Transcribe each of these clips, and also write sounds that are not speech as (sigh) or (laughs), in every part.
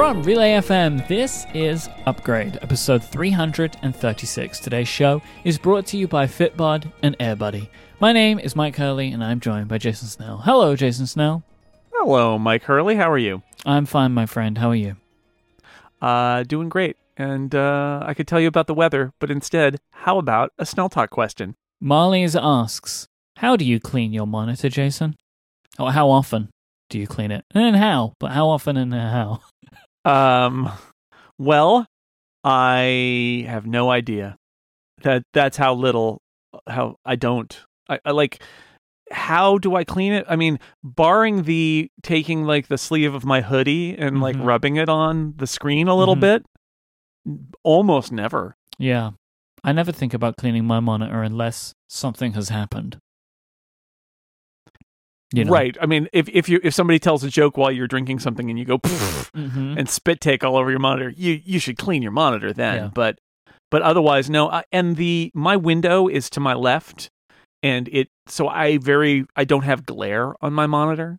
From Relay FM, this is Upgrade, episode 336. Today's show is brought to you by Fitbod and AirBuddy. My name is Mike Hurley, and I'm joined by Jason Snell. Hello, Jason Snell. Hello, Mike Hurley. How are you? I'm fine, my friend. How are you? Uh, doing great. And uh, I could tell you about the weather, but instead, how about a Snell Talk question? Marley's asks, How do you clean your monitor, Jason? Or how often do you clean it? And how, but how often and how? (laughs) Um, well, I have no idea. That that's how little how I don't. I, I like how do I clean it? I mean, barring the taking like the sleeve of my hoodie and like Mhm. rubbing it on the screen a little Mhm. bit, almost never. Yeah. I never think about cleaning my monitor unless something has happened. You know? Right. I mean, if if you if somebody tells a joke while you're drinking something and you go "Pfft," hmm and spit take all over your monitor, you you should clean your monitor then. Yeah. But but otherwise, no. I, and the my window is to my left, and it so I very I don't have glare on my monitor,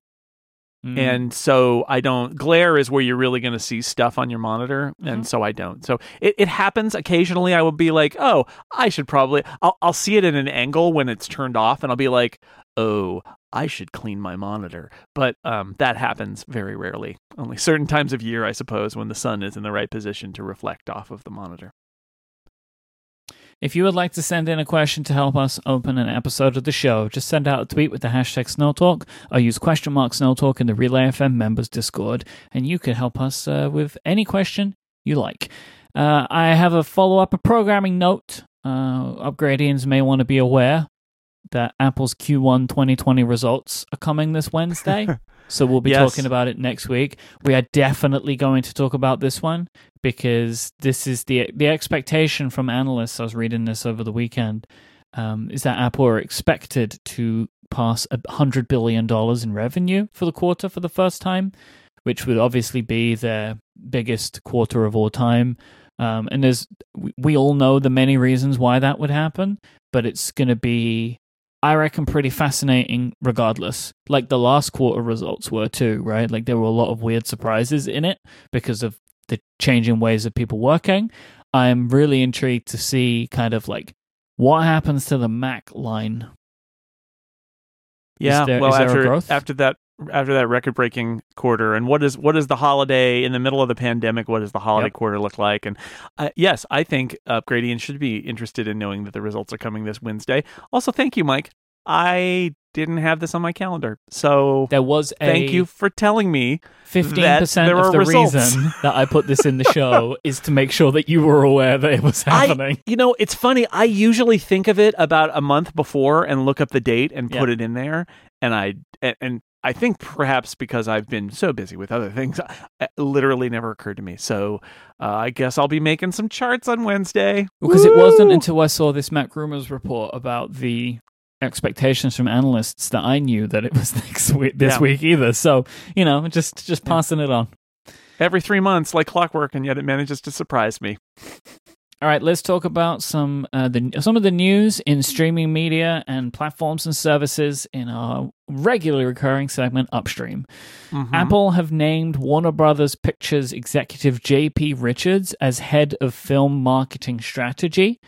Mm. and so I don't glare is where you're really going to see stuff on your monitor, Mhm. and so I don't. So it, it happens occasionally. I will be like, oh, I should probably. I'll I'll see it at an angle when it's turned off, and I'll be like, oh. I should clean my monitor, but um, that happens very rarely. Only certain times of year, I suppose, when the sun is in the right position to reflect off of the monitor. If you would like to send in a question to help us open an episode of the show, just send out a tweet with the hashtag SnellTalk or use question mark SnellTalk in the Relay FM members Discord, and you can help us uh, with any question you like. Uh, I have a follow up, a programming note. Uh, Upgradians may want to be aware that Apple's Q1 2020 results are coming this Wednesday. (laughs) So we'll be Yes. talking about it next week. We are definitely going to talk about this one because this is the the expectation from analysts. I was reading this over the weekend. Um, is that Apple are expected to pass a hundred billion dollars in revenue for the quarter for the first time, which would obviously be their biggest quarter of all time. Um, and there's we- we all know the many reasons why that would happen, but it's going to be I reckon pretty fascinating regardless. Like the last quarter results were too, right? Like there were a lot of weird surprises in it because of the changing ways of people working. I'm really intrigued to see kind of like what happens to the Mac line. Yeah, there- well, is there a after after that after that record breaking quarter, and what is what is the holiday in the middle of the pandemic? What does the holiday Yep. quarter look like? And uh, yes, I think Upgradian should be interested in knowing that the results are coming this Wednesday. Also, thank you, Mike. I didn't have this on my calendar, so There was a thank you for telling me. Fifteen that percent there of are the results. reason (laughs) that I put this in the show (laughs) is to make sure that you were aware that it was happening. I, you know, it's funny. I usually think of it about a month before and look up the date and put it in there. And I and, and I think perhaps because I've been so busy with other things, it literally never occurred to me. So uh, I guess I'll be making some charts on Wednesday Because it wasn't until I saw this MacRumors report about the expectations from analysts that I knew that it was (laughs) next week, this Yeah. week either. So you know, just just passing it on. every three months, like clockwork, and yet it manages to surprise me. All right, let's talk about some uh, the some of the news in streaming media and platforms and services in our regularly recurring segment Upstream. Mhm. Apple have named Warner Brothers Pictures executive J.P. Richards as head of film marketing strategy.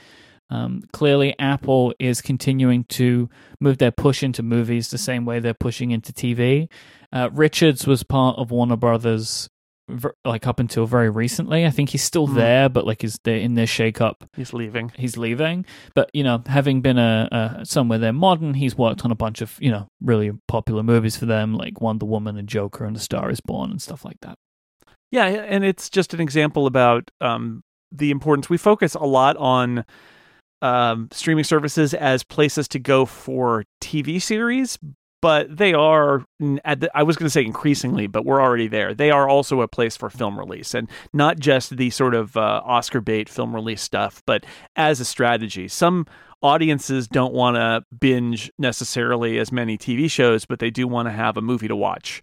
Um, clearly, Apple is continuing to move their push into movies the same way they're pushing into TV. Uh, Richards was part of Warner Brothers, like up until very recently. I think he's still Hmm. there, but like is they're in their shakeup He's leaving. he's leaving. But you know, having been a, a somewhere they're modern, he's worked on a bunch of you know really popular movies for them, like Wonder Woman and Joker and The Star Is Born and stuff like that. Yeah, and it's just an example about um, the importance. We focus a lot on um, streaming services as places to go for TV series, but they are the, I was going to say increasingly, but we're already there. They are also a place for film release, and not just the sort of uh, Oscar bait film release stuff, but as a strategy. Some audiences don't want to binge necessarily as many TV shows, but they do want to have a movie to watch.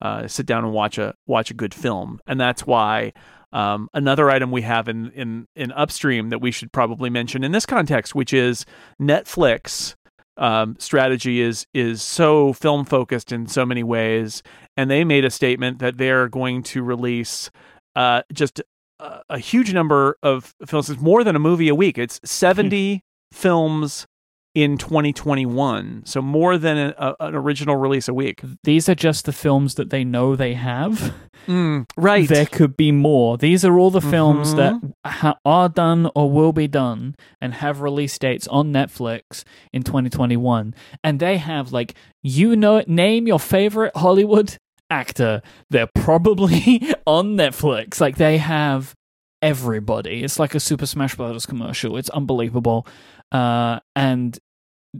Uh, sit down and watch a watch a good film, and that's why um, another item we have in, in in upstream that we should probably mention in this context, which is Netflix um, strategy is is so film focused in so many ways, and they made a statement that they're going to release uh, just a, a huge number of films. It's more than a movie a week. It's 70 (laughs) films in 2021. So more than a, a, an original release a week. These are just the films that they know they have. Mm, right. There could be more. These are all the films Mm-hmm. that ha- are done or will be done and have release dates on Netflix in 2021. And they have, like, you know it, name your favorite Hollywood actor. They're probably (laughs) on Netflix. Like, they have everybody. It's like a Super Smash Brothers commercial. It's unbelievable. Uh, and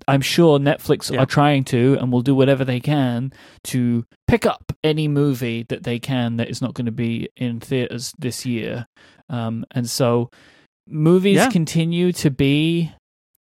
I'm sure Netflix Yeah. are trying to and will do whatever they can to pick up any movie that they can that is not going to be in theaters this year. Um, and so movies Yeah. continue to be.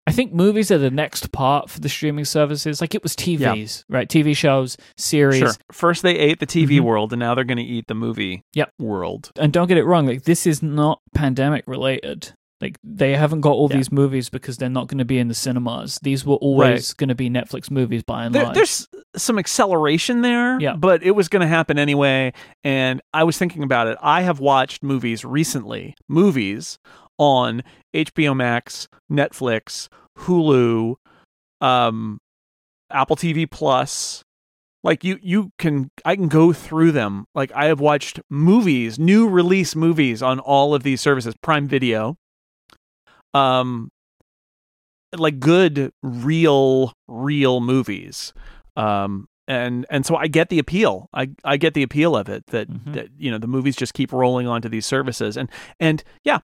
I think movies are the next part for the streaming services. Like it was TVs, right? TV shows, series. Sure. First they ate the TV Mhm. world, and now they're going to eat the movie Yep. world. and don't get it wrong like this is not pandemic related like they haven't got all Yeah. these movies because they're not going to be in the cinemas these were always going to be netflix movies by and There, large there's some acceleration there, Yeah. but it was going to happen anyway. And I was thinking about it. I have watched movies recently, movies on HBO Max, Netflix, Hulu, um, Apple TV Plus. Like you, you can, I can go through them. Like I have watched movies, new release movies on all of these services, Prime Video, um, like good, real, real movies. Um, and and so I get the appeal. I I get the appeal of it that Mhm. that you know the movies just keep rolling onto these services and and yeah,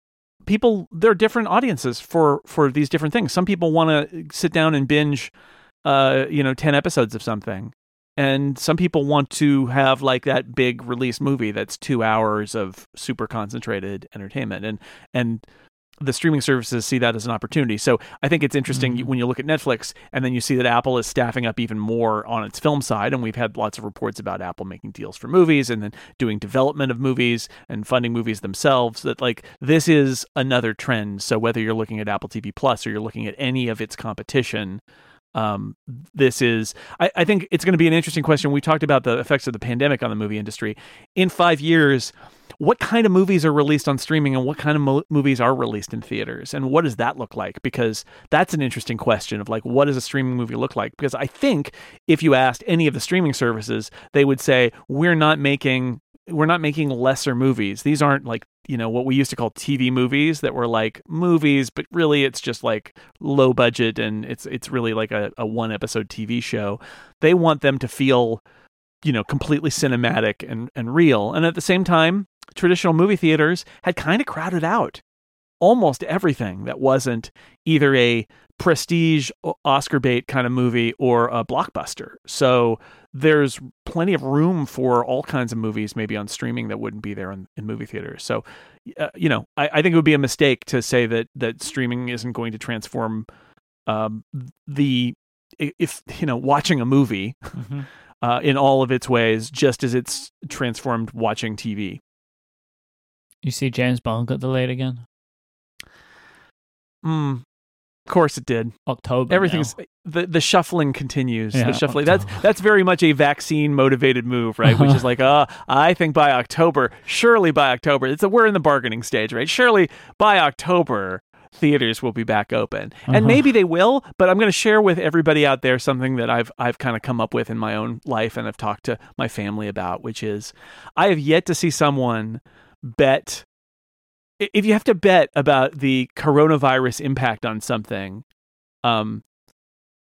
people there are different audiences for for these different things. Some people want to sit down and binge, uh, you know, ten episodes of something, and some people want to have like that big release movie that's two hours of super concentrated entertainment, and and the streaming services see that as an opportunity. So I think it's interesting Mhm. when you look at Netflix and then you see that Apple is staffing up even more on its film side. And we've had lots of reports about Apple making deals for movies and then doing development of movies and funding movies themselves. That like this is another trend. So whether you're looking at Apple TV Plus or you're looking at any of its competition, um, this is I, I think it's going to be an interesting question. We talked about the effects of the pandemic on the movie industry. In five years, what kind of movies are released on streaming and what kind of mo- movies are released in theaters and what does that look like because that's an interesting question of like what does a streaming movie look like because i think if you asked any of the streaming services they would say we're not making we're not making lesser movies. These aren't like you know what we used to call tv movies that were like movies but really it's just like low budget and it's it's really like a, a one episode tv show. They want them to feel you know completely cinematic and and real. And at the same time traditional movie theaters had kind of crowded out almost everything that wasn't either a prestige Oscar bait kind of movie or a blockbuster. So there's plenty of room for all kinds of movies maybe on streaming that wouldn't be there in, in movie theaters. So, uh, you know, I, I think it would be a mistake to say that that streaming isn't going to transform um, the if you know watching a movie Mhm. (laughs) uh, in all of its ways, just as it's transformed watching TV. you see james bond got delayed again Mm, of course, it did. october Everything's now. the the shuffling continues. Yeah, the shuffling. That's October. that's very much a vaccine motivated move, right? Which is (laughs) like, uh, I think by October, surely by October, it's a, we're in the bargaining stage, right? Surely by October, theaters will be back open, Uh-huh. and maybe they will. But I'm going to share with everybody out there something that I've I've kind of come up with in my own life, and I've talked to my family about, which is I have yet to see someone bet. If you have to bet about the coronavirus impact on something, um,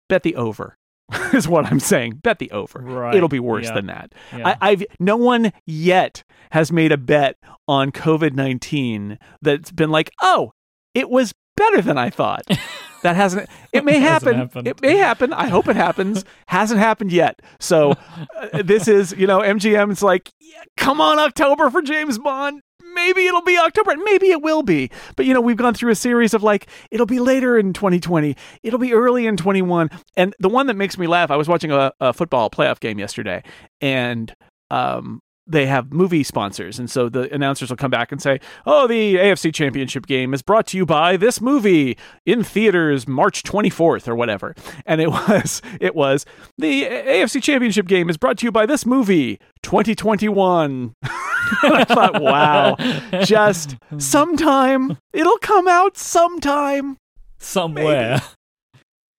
bet the over (laughs) is what I'm saying. Bet the over. right It'll be worse yeah, than that. yeah. I, I've no one yet has made a bet on COVID nineteen that's been like, oh, it was better than I thought. (laughs) That hasn't. It may happen. happened. It may happen. I hope it happens. (laughs) hasn't happened yet. So uh, this is, you know, MGM. It's like, yeah, come on, October for James Bond. Maybe it'll be October. Maybe it will be. But you know, we've gone through a series of like, it'll be later in 2020. It'll be early in 21. And the one that makes me laugh, I was watching a, a football playoff game yesterday, and um, they have movie sponsors, and so the announcers will come back and say, "Oh, the AFC Championship game is brought to you by this movie in theaters March 24th or whatever." And it (laughs) was it was the AFC Championship game is brought to you by this movie 2021. (laughs) I thought, wow, just sometime it'll come out sometime. somewhere.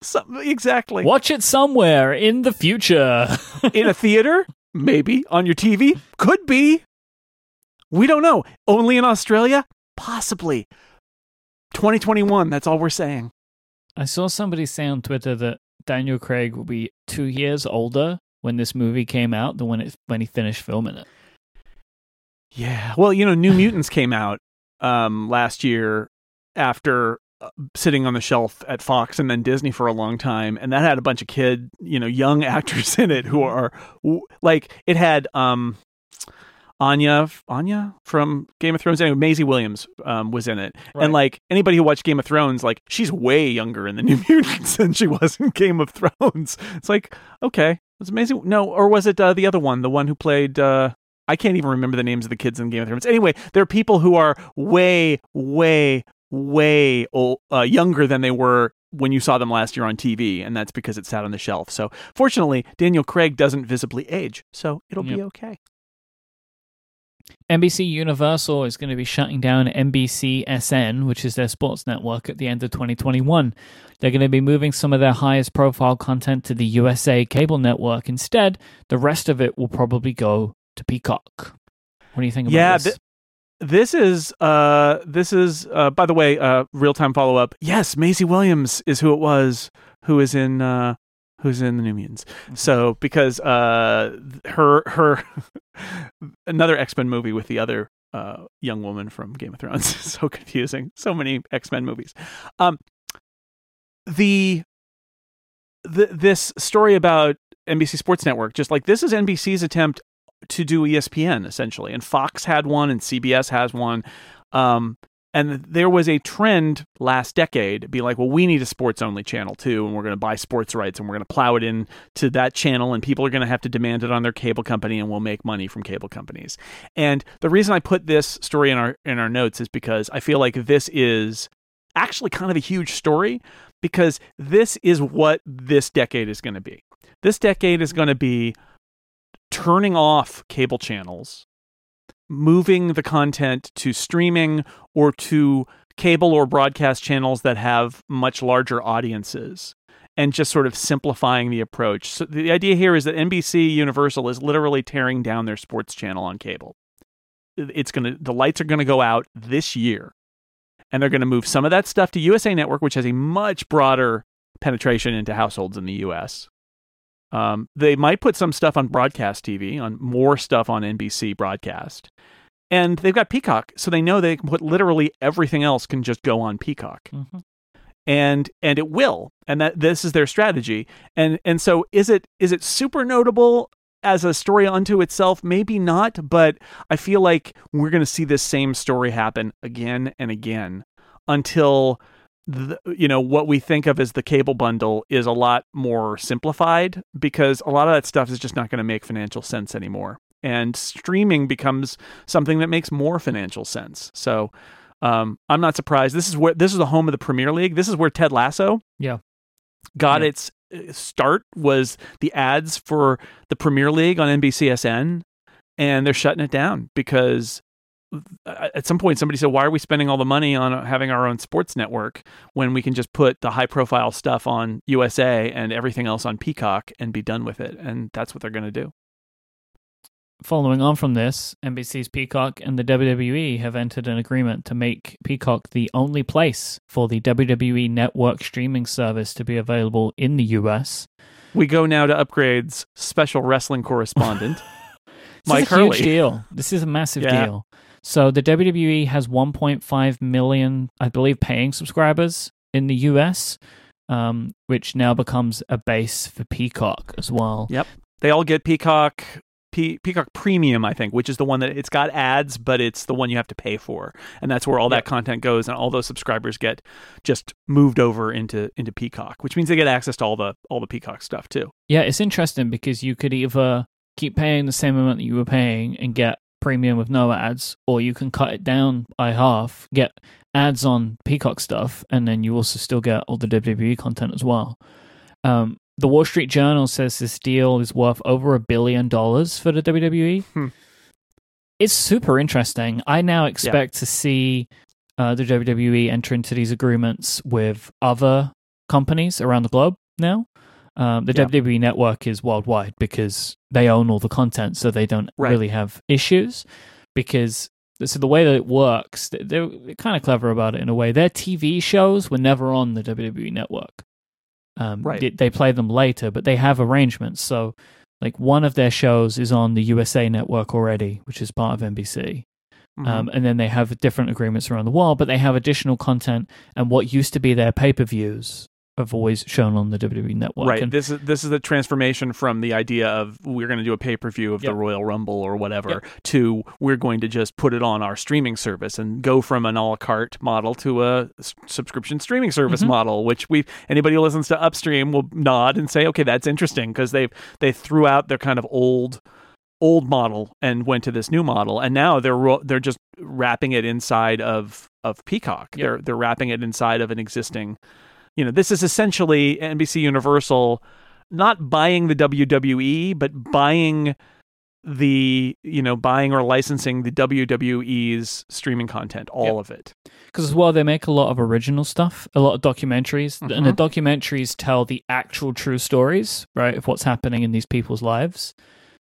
Some, exactly. Watch it somewhere in the future. In a theater? Maybe. On your TV? Could be. We don't know. Only in Australia? Possibly. 2021, that's all we're saying. I saw somebody say on Twitter that Daniel Craig will be two years older when this movie came out than when it when he finished filming it. Yeah. Well, you know, New Mutants came out um, last year after sitting on the shelf at Fox and then Disney for a long time, and that had a bunch of kid, you know, young (laughs) actors in it who are like it had um, Anya Anya from Game of Thrones. Anyway, Maisie Williams um, was in it, Right. and like anybody who watched Game of Thrones, like she's way younger in the (laughs) New Mutants than she was in Game of Thrones. It's like okay, it's amazing. No, or was it uh, the other one, the one who played? Uh, I can't even remember the names of the kids in Game of Thrones. Anyway, there are people who are way, way, way old, uh, younger than they were when you saw them last year on TV, and that's because it sat on the shelf. So, fortunately, Daniel Craig doesn't visibly age, so it'll be okay. NBC Universal is going to be shutting down NBC SN, which is their sports network, at the end of 2021. They're going to be moving some of their highest profile content to the USA cable network. Instead, the rest of it will probably go to Peacock. What do you think about Yeah, this? th- This is, uh, this is, uh, by the way, uh, real time follow up. Yes, Maisie Williams is who it was who is in, uh, who's in the New Mutants. So because uh, her her (laughs) another X Men movie with the other uh, young woman from Game of Thrones (laughs) so confusing. So many X Men movies. Um, the the this story about NBC Sports Network, just like this is NBC's attempt to do ESPN essentially, and Fox had one, and CBS has one. Um, and there was a trend last decade to be like, well, we need a sports only channel too, and we're going to buy sports rights and we're going to plow it in to that channel, and people are going to have to demand it on their cable company, and we'll make money from cable companies. And the reason I put this story in our in our notes is because I feel like this is actually kind of a huge story because this is what this decade is going to be. This decade is going to be turning off cable channels moving the content to streaming or to cable or broadcast channels that have much larger audiences and just sort of simplifying the approach. So the idea here is that NBC Universal is literally tearing down their sports channel on cable. It's going to the lights are going to go out this year. And they're going to move some of that stuff to USA Network which has a much broader penetration into households in the US. Um, they might put some stuff on broadcast TV, on more stuff on NBC broadcast. And they've got Peacock, so they know they can put literally everything else can just go on Peacock. Mhm. And and it will. And that this is their strategy. And and so is it is it super notable as a story unto itself? Maybe not, but I feel like we're going to see this same story happen again and again until the, you know what we think of as the cable bundle is a lot more simplified because a lot of that stuff is just not going to make financial sense anymore and streaming becomes something that makes more financial sense so um, i'm not surprised this is where this is the home of the premier league this is where ted lasso Yeah. got Yeah. its uh, start was the ads for the premier league on nbcsn and they're shutting it down because Uh, at some point somebody said why are we spending all the money on having our own sports network when we can just put the high profile stuff on USA and everything else on Peacock and be done with it and that's what they're going to do. Following on from this, NBC's Peacock and the WWE have entered an agreement to make Peacock the only place for the WWE Network streaming service to be available in the US. We go now to upgrades special wrestling correspondent. (laughs) This Mike is a huge Hurley. deal. This is a massive Yeah. deal. So the WWE has 1.5 million, I believe, paying subscribers in the US, um, which now becomes a base for Peacock as well. Yep. they all get Peacock P- Peacock Premium, I think, which is the one that it's got ads, but it's the one you have to pay for, and that's where all Yep. that content goes, and all those subscribers get just moved over into into Peacock, which means they get access to all the all the Peacock stuff too. Yeah, it's interesting because you could either keep paying the same amount that you were paying and get premium with no ads, or you can cut it down by half, get ads on Peacock stuff, and then you also still get all the WWE content as well. Um, the Wall Street Journal says this deal is worth over a billion dollars for the WWE. Hmm. it's super interesting. I now expect to see uh, the WWE enter into these agreements with other companies around the globe now. Um, the Yeah. WWE network is worldwide because they own all the content, so they don't Right. really have issues. Because so the way that it works, they- they're kind of clever about it in a way. Their TV shows were never on the WWE network. Um, Right. they, they play them later, but they have arrangements. So, like one of their shows is on the USA network already, which is part of NBC. Mhm. Um, and then they have different agreements around the world, but they have additional content. And what used to be their pay per views have always shown on the WWE network. right. And- This is this is the transformation from the idea of we're going to do a pay per view of Yep. the Royal Rumble or whatever Yep. to we're going to just put it on our streaming service and go from an a la carte model to a s- subscription streaming service Mhm. model. Which we anybody who listens to Upstream will nod and say, okay, that's interesting because they they threw out their kind of old old model and went to this new model and now they're ro- they're just wrapping it inside of of Peacock. Yep. They're they're wrapping it inside of an existing you know, this is essentially NBC Universal not buying the WWE, but buying the, you know, buying or licensing the WWE's streaming content, all Yep. of it. because as well they make a lot of original stuff a lot of documentaries and the Mhm. documentaries tell the actual true stories right of what's happening in these people's lives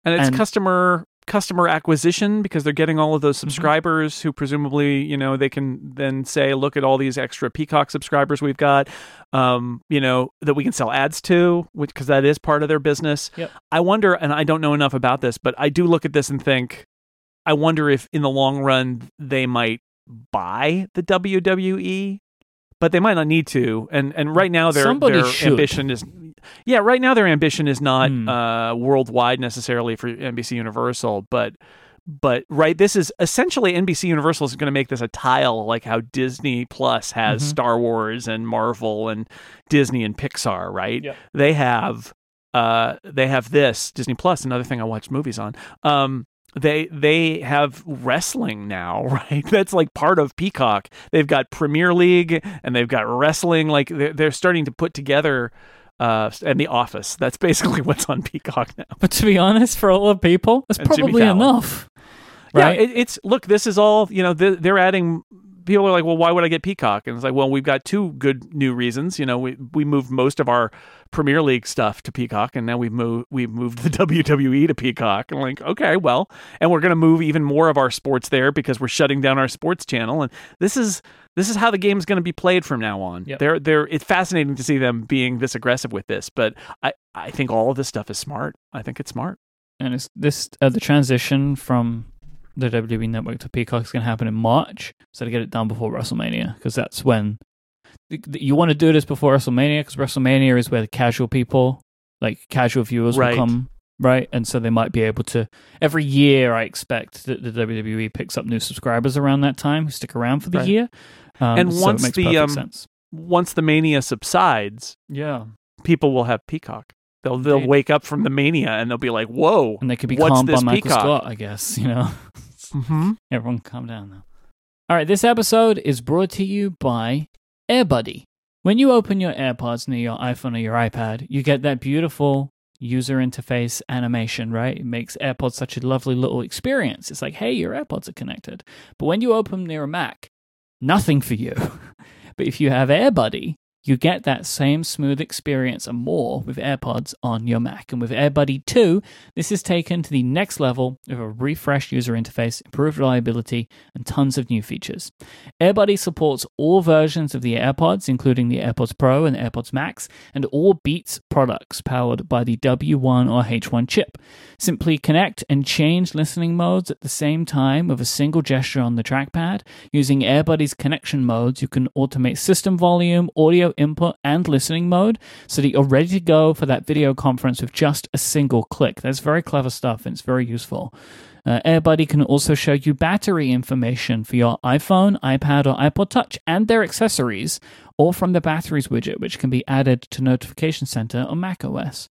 And it's And- customer customer acquisition because they're getting all of those Mm-hmm. subscribers who presumably, you know, they can then say, look at all these extra Peacock subscribers we've got, um, you know, that we can sell ads to, because that is part of their business. Yep. I wonder, and I don't know enough about this, but I do look at this and think, I wonder if in the long run they might buy the WWE, but they might not need to. And and right now their Somebody their should. ambition is yeah, right now their ambition is not Hmm. uh, worldwide necessarily for NBC Universal, but but right, this is essentially NBC Universal is going to make this a tile like how Disney Plus has Mhm. Star Wars and Marvel and Disney and Pixar, right? Yep. They have uh they have this Disney Plus, another thing I watch movies on. Um they they have wrestling now, (laughs) right? That's like part of Peacock. They've got Premier League and they've got wrestling. Like they're, they're starting to put together uh and The Office. That's basically (laughs) what's on Peacock now. but to be honest for a lot of people that's And probably enough right Yeah, it, it's look. This is all you know. They're, they're adding. People are like, well, why would I get Peacock? And it's like, well, we've got two good new reasons. You know, we we moved most of our Premier League stuff to Peacock, and now we've moved we've moved the (laughs) WWE to Peacock. And like, okay, well, and we're going to move even more of our sports there because we're shutting down our sports channel. And this is this is how the game is going to be played from now on. Yep. They're they're it's fascinating to see them being this aggressive with this, but I I think all of this stuff is smart. I think it's smart. and it's this uh, the transition from the WWE network to Peacock is going to happen in March, so to get it done before WrestleMania because that's when th- th- you want to do this before WrestleMania because WrestleMania is where the casual people, like casual viewers, Right. will come, right? And so they might be able to every year. I expect that the WWE picks up new subscribers around that time who stick around for the Right. year. Um, And so once the, um, sense. Once the mania subsides, Yeah, people will have Peacock. They'll they'll Indeed. wake up from the mania and they'll be like, "Whoa!" and they could be calmed by Michael Peacock? Scott, I guess. (laughs) You know. Mm-hmm. Everyone calm down now. All right, this episode is brought to you by AirBuddy. When you open your AirPods near your iPhone or your iPad, you get that beautiful user interface animation, right? It makes AirPods such a lovely little experience. It's like, hey, your AirPods are connected. But when you open them near a Mac, nothing for you. (laughs) but if you have AirBuddy, you get that same smooth experience and more with AirPods on your Mac. And with AirBuddy 2, this is taken to the next level with a refreshed user interface, improved reliability, and tons of new features. AirBuddy supports all versions of the AirPods, including the AirPods Pro and AirPods Max, and all Beats products powered by the W1 or H1 chip. Simply connect and change listening modes at the same time with a single gesture on the trackpad. Using AirBuddy's connection modes, you can automate system volume, audio input, and listening mode so that you're ready to go for that video conference with just a single click. That's very clever stuff and it's very useful. Uh, AirBuddy can also show you battery information for your iPhone, iPad, or iPod Touch and their accessories, or from the batteries widget, which can be added to Notification Center on macOS.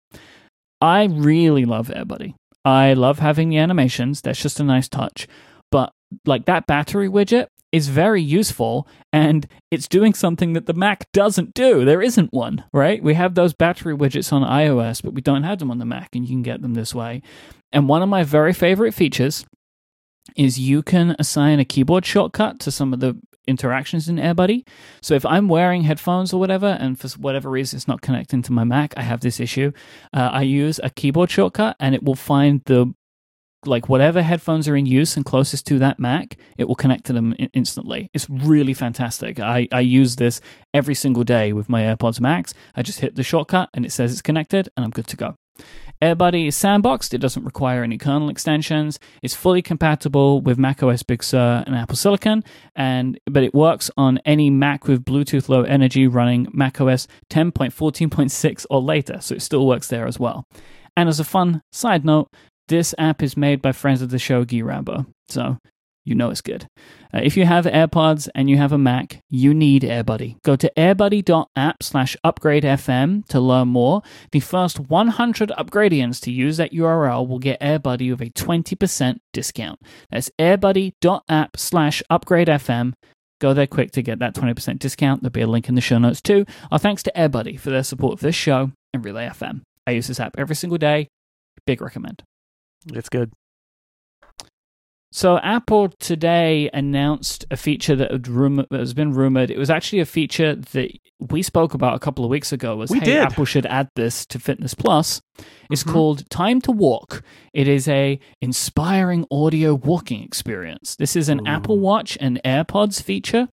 I really love AirBuddy. I love having the animations. That's just a nice touch. But like that battery widget is very useful and it's doing something that the Mac doesn't do. There isn't one, right? We have those battery widgets on iOS, but we don't have them on the Mac and you can get them this way. And one of my very favorite features is you can assign a keyboard shortcut to some of the interactions in AirBuddy. So if I'm wearing headphones or whatever, and for whatever reason it's not connecting to my Mac, I have this issue. Uh, I use a keyboard shortcut, and it will find the like whatever headphones are in use and closest to that Mac, it will connect to them instantly. It's really fantastic. I, I use this every single day with my AirPods Max. I just hit the shortcut and it says it's connected and I'm good to go. AirBuddy is sandboxed. It doesn't require any kernel extensions. It's fully compatible with macOS Big Sur and Apple Silicon, and but it works on any Mac with Bluetooth Low Energy running macOS 10.14.6 or later, so it still works there as well. And as a fun side note, this app is made by friends of the show, Guy Rambo. So you know it's good. Uh, if you have AirPods and you have a Mac, you need AirBuddy. Go to airbuddy.app slash upgradefm to learn more. The first 100 upgradians to use that URL will get AirBuddy with a 20% discount. That's airbuddy.app slash upgradefm. Go there quick to get that 20% discount. There'll be a link in the show notes too. Our thanks to AirBuddy for their support of this show and Relay FM. I use this app every single day. Big recommend. It's good. So Apple today announced a feature that, has been rumored. It was actually a feature that we spoke about a couple of weeks ago. Was we hey, did. Apple should add this to Fitness Plus. It's mm-hmm. called Time to Walk. It is a inspiring audio walking experience. This is an Ooh. Apple Watch and AirPods feature.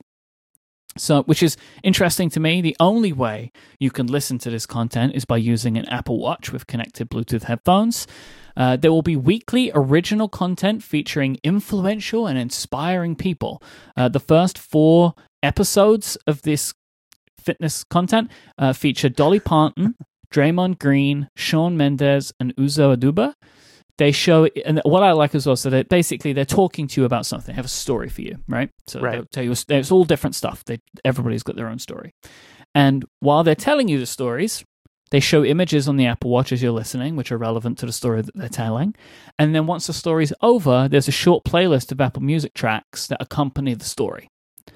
So, which is interesting to me. The only way you can listen to this content is by using an Apple Watch with connected Bluetooth headphones. Uh, there will be weekly original content featuring influential and inspiring people. Uh, the first four episodes of this fitness content uh, feature Dolly Parton, (laughs) Draymond Green, Shawn Mendes, and Uzo Aduba. They show, and what I like as well, so that basically they're talking to you about something, they have a story for you, right? So right. they'll tell you, it's all different stuff. They, everybody's got their own story. And while they're telling you the stories, they show images on the Apple Watch as you're listening, which are relevant to the story that they're telling. And then once the story's over, there's a short playlist of Apple Music tracks that accompany the story.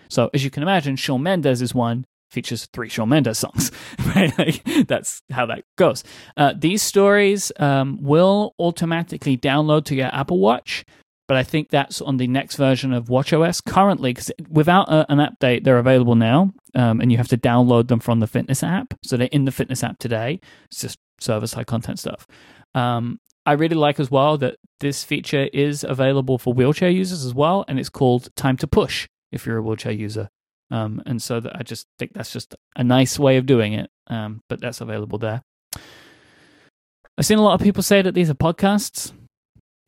So as you can imagine, Shawn Mendes is one, features three Shawn Mendes songs. (laughs) Right? Like, that's how that goes. Uh, these stories um, will automatically download to your Apple Watch, but I think that's on the next version of WatchOS currently, because without a, an update, they're available now, um, and you have to download them from the Fitness app. So they're in the Fitness app today. It's just server side content stuff. Um, I really like as well that this feature is available for wheelchair users as well, and it's called Time to Push if you're a wheelchair user. Um, and so that I just think that's just a nice way of doing it. Um, but that's available there. I've seen a lot of people say that these are podcasts.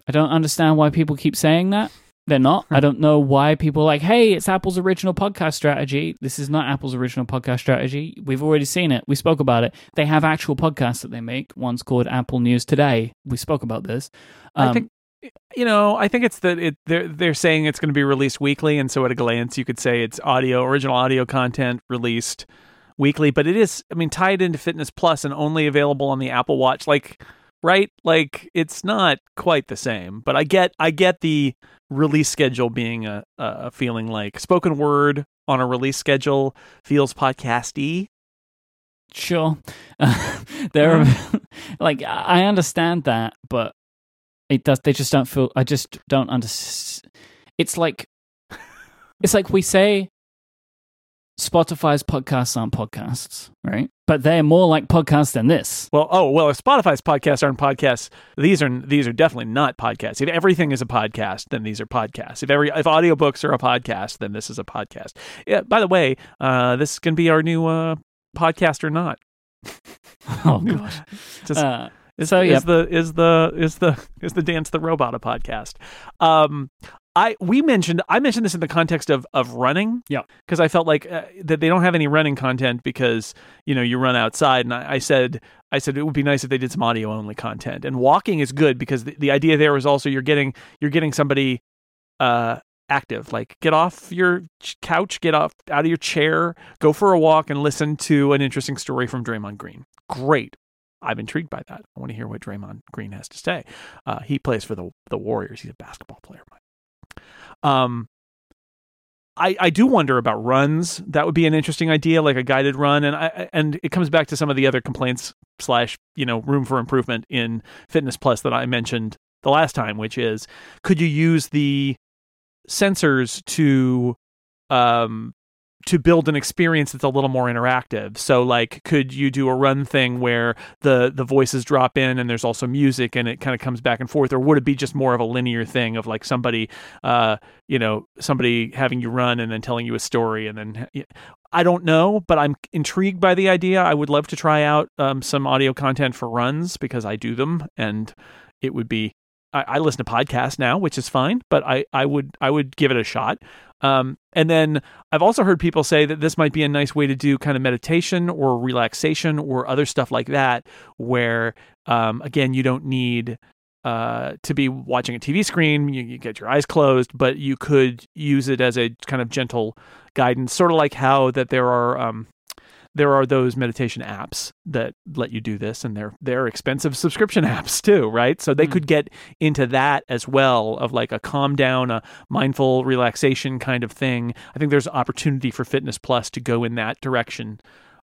I don't understand why people keep saying that. They're not. I don't know why people are like, hey, it's Apple's original podcast strategy. This is not Apple's original podcast strategy. We've already seen it. We spoke about it. They have actual podcasts that they make. One's called Apple News Today. We spoke about this. Um, I think you know, I think it's that it they're they're saying it's going to be released weekly, and so at a glance, you could say it's audio, original audio content released weekly. But it is, I mean, tied into Fitness Plus and only available on the Apple Watch. Like right? Like it's not quite the same, but I get I get the release schedule being a a feeling like spoken word on a release schedule feels podcasty. Sure, uh, (laughs) there are (laughs) like I understand that, but it does. They just don't feel. I just don't understand. It's like it's like we say Spotify's podcasts aren't podcasts, right? But they're more like podcasts than this. Well, oh well, if Spotify's podcasts aren't podcasts, these are these are definitely not podcasts. If everything is a podcast, then these are podcasts. If every if audiobooks are a podcast, then this is a podcast. Yeah. By the way, uh, this can be our new uh, podcast or not. (laughs) oh gosh. (laughs) Just, uh, is, so, yep. is the is the is the (laughs) is the dance the robot a podcast? Um, I we mentioned I mentioned this in the context of of running. Yeah, because I felt like uh, that they don't have any running content because you know you run outside, and I, I, said I said it would be nice if they did some audio only content. And walking is good because the, the idea there is also you're getting you're getting somebody uh active like get off your couch get off out of your chair go for a walk and listen to an interesting story from Draymond Green great I'm intrigued by that. I want to hear what Draymond Green has to say. Uh, he plays for the the Warriors. He's a basketball player. Um, I, I do wonder about runs. That would be an interesting idea, like a guided run, and I and it comes back to some of the other complaints slash you know room for improvement in Fitness Plus that I mentioned the last time, which is could you use the sensors to um to build an experience that's a little more interactive. So like could you do a run thing where the the voices drop in and there's also music and it kind of comes back and forth or would it be just more of a linear thing of like somebody uh you know somebody having you run and then telling you a story and then I don't know, but I'm intrigued by the idea. I would love to try out um, some audio content for runs because I do them and it would be I, I listen to podcasts now, which is fine, but I, I would I would give it a shot. Um, and then I've also heard people say that this might be a nice way to do kind of meditation or relaxation or other stuff like that, where um, again you don't need uh, to be watching a TV screen. You, you, get your eyes closed, but you could use it as a kind of gentle guidance, sort of like how that there are um, there are those meditation apps that let you do this and they're they're expensive subscription (laughs) apps too right so they mm. could get into that as well of like a calm down a mindful relaxation kind of thing i think there's opportunity for fitness plus to go in that direction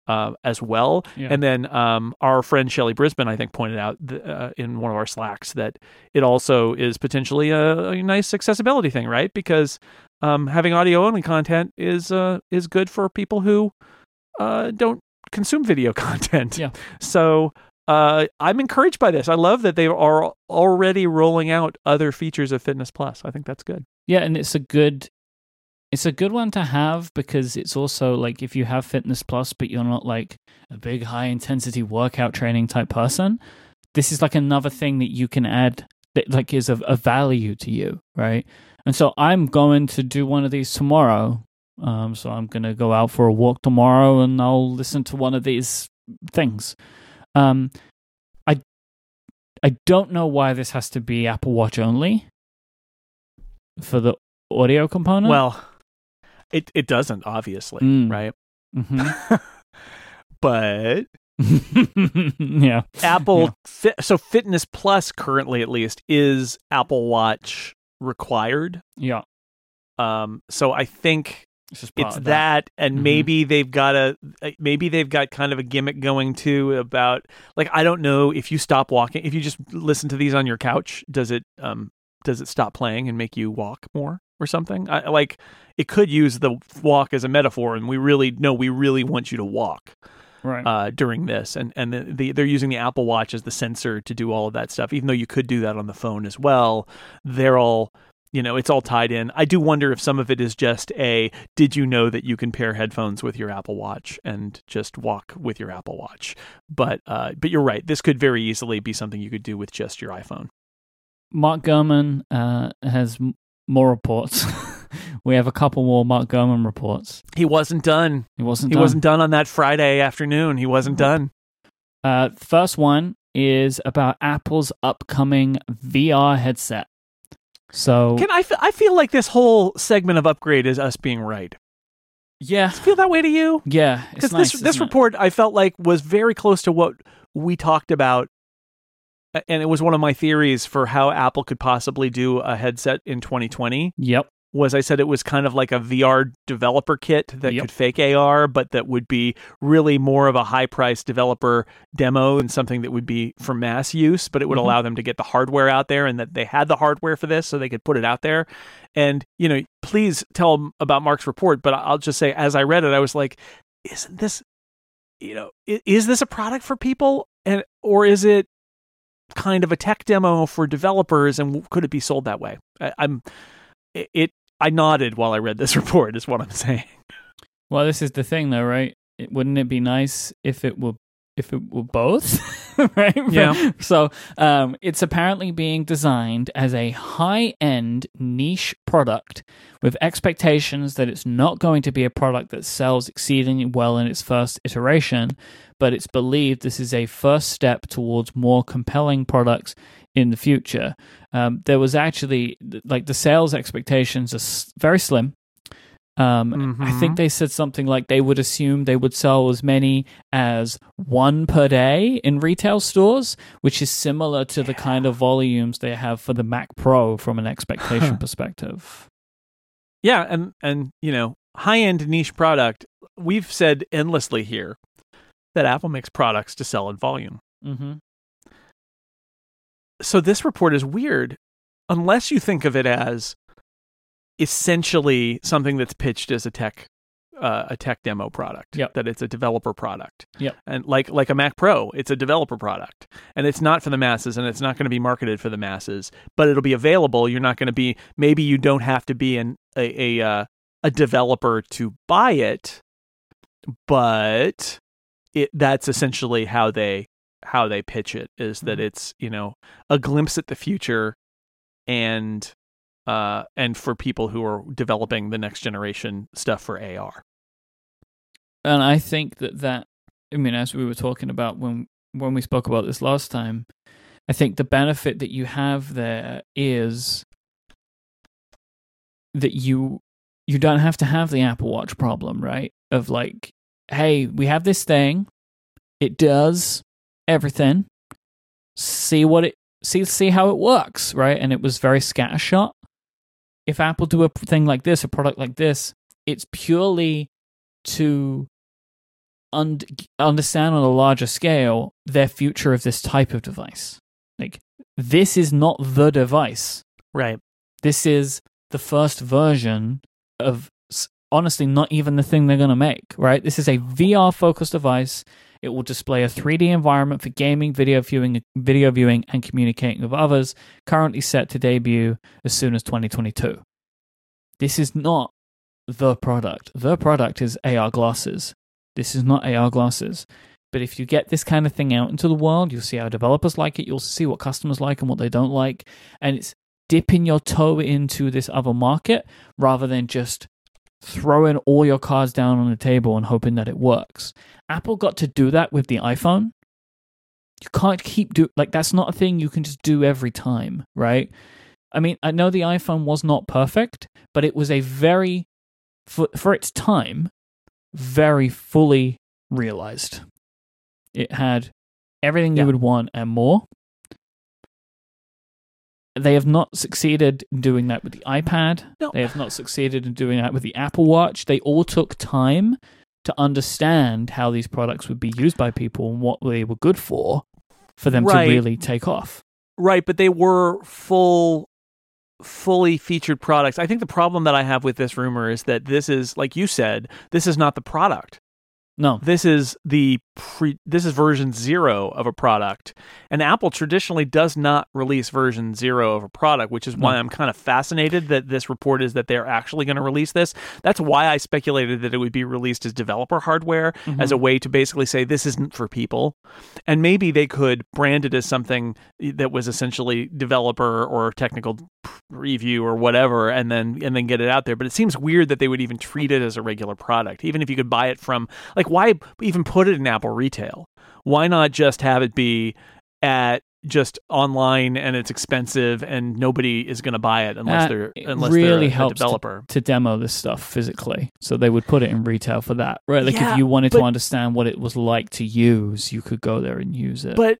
uh, as well. Yeah. And then um, our friend Shelly Brisbane, I think, pointed out th- uh, in one of our slacks that it also is potentially a, a nice accessibility thing, right? Because um, having audio only content is uh, is good for people who uh, don't consume video (laughs) content. Yeah. So uh, I'm encouraged by this. I love that they are already rolling out other features of Fitness Plus. I think that's good. Yeah, and it's a good it's a good one to have because it's also like if you have Fitness Plus but you're not like a big high intensity workout training type person, this is like another thing that you can add that like is of a value to you, right? And so I'm going to do one of these tomorrow um, so I'm going to go out for a walk tomorrow and I'll listen to one of these things. Um, I I don't know why this has to be Apple Watch only for the audio component. Well, it it doesn't obviously, mm. right? Mm-hmm. (laughs) but (laughs) yeah, Apple. Yeah. Fi- so Fitness Plus currently, at least, is Apple Watch required. Yeah. Um. So I think it's, that. that. and mm-hmm. maybe they've got a maybe they've got kind of a gimmick going too about like I don't know if you stop walking if you just listen to these on your couch does it um does it stop playing and make you walk more or something I, like it could use the walk as a metaphor and we really no we really want you to walk right uh, during this and and the, the, they're using the Apple Watch as the sensor to do all of that stuff even though you could do that on the phone as well they're all you know, it's all tied in. I do wonder if some of it is just a did you know that you can pair headphones with your Apple Watch and just walk with your Apple Watch? But uh, but you're right. This could very easily be something you could do with just your iPhone. Mark Gurman uh, has more reports. (laughs) we have a couple more Mark Gurman reports. He wasn't done. He wasn't. He done. wasn't done on that Friday afternoon. He wasn't done. Uh, first one is about Apple's upcoming VR headset. So can I? F- I feel like this whole segment of upgrade is us being right. Yeah, Does it feel that way to you? Yeah, because nice, this this report I felt like was very close to what we talked about, and it was one of my theories for how Apple could possibly do a headset in 2020. Yep was I said it was kind of like a VR developer kit that yep. could fake AR, but that would be really more of a high price developer demo and something that would be for mass use, but it would mm-hmm. allow them to get the hardware out there and that they had the hardware for this so they could put it out there. And, you know, please tell them about Mark's report, but I'll just say, as I read it, I was like, isn't this, you know, is this a product for people? And, or is it kind of a tech demo for developers and could it be sold that way? I, I'm, it I nodded while I read this (laughs) report. Is what I'm saying. Well, this is the thing, though, right? It, wouldn't it be nice if it were if it were both, (laughs) right? Yeah. So um, it's apparently being designed as a high end niche product with expectations that it's not going to be a product that sells exceedingly well in its first iteration, but it's believed this is a first step towards more compelling products in the future. Um, there was actually like the sales expectations are very slim. Um, mm-hmm. I think they said something like they would assume they would sell as many as one per day in retail stores, which is similar to the kind of volumes they have for the Mac Pro from an expectation (laughs) perspective. Yeah, and and you know, high end niche product. We've said endlessly here that Apple makes products to sell in volume. Mm-hmm so this report is weird unless you think of it as essentially something that's pitched as a tech uh, a tech demo product. Yep. That it's a developer product. Yep. And like like a Mac Pro, it's a developer product, and it's not for the masses, and it's not going to be marketed for the masses, but it'll be available. You're not going to be. Maybe you don't have to be an a a, uh, a developer to buy it, but it that's essentially how they how they pitch it is that Mhm. it's you know a glimpse at the future and uh and for people who are developing the next generation stuff for AR. and I think that that I mean, as we were talking about when when we spoke about this last time, I think the benefit that you have there is that you you don't have to have the Apple Watch problem, right? Of like, hey, we have this thing, it does everything. See what it see see how it works, right? And it was very scattershot. If Apple do a thing like this, a product like this, it's purely to und- understand on a larger scale their future of this type of device. Like this is not the device. Right. This is the first version of honestly not even the thing they're going to make, right? This is a VR focused device. It will display a 3D environment for gaming, video viewing, video viewing and communicating with others, currently set to debut as soon as 2022. This is not the product. The product is AR glasses. This is not AR glasses. But if you get this kind of thing out into the world, you'll see how developers like it, you'll see what customers like and what they don't like, and it's dipping your toe into this other market rather than just throwing all your cards down on the table and hoping that it works. Apple got to do that with the iPhone. You can't keep do like that's not a thing you can just do every time, right? I mean, I know the iPhone was not perfect, but it was a very for for its time very fully realized. It had everything Yeah. you would want and more. They have not succeeded in doing that with the iPad. No. They have not succeeded in doing that with the Apple Watch. They all took time to understand how these products would be used by people and what they were good for for them Right. to really take off. Right, but they were full fully featured products. I think the problem that I have with this rumor is that this is like you said, this is not the product. No. This is the pre this is version 0 of a product. And Apple traditionally does not release version 0 of a product, which is why No. I'm kind of fascinated that this report is that they're actually going to release this. That's why I speculated that it would be released as developer hardware as a mm-hmm. way to basically say this isn't for people. And maybe they could brand it as something that was essentially developer or technical review or whatever and then and then get it out there but it seems weird that they would even treat it as a regular product even if you could buy it from like why even put it in Apple retail why not just have it be at just online and it's expensive and nobody is going to buy it unless Uh, they're unless really they're a, a helps to- developer to demo this stuff physically. So they would put it in retail for that. Right. Like Yeah, if you wanted but- to understand what it was like to use, you could go there and use it. But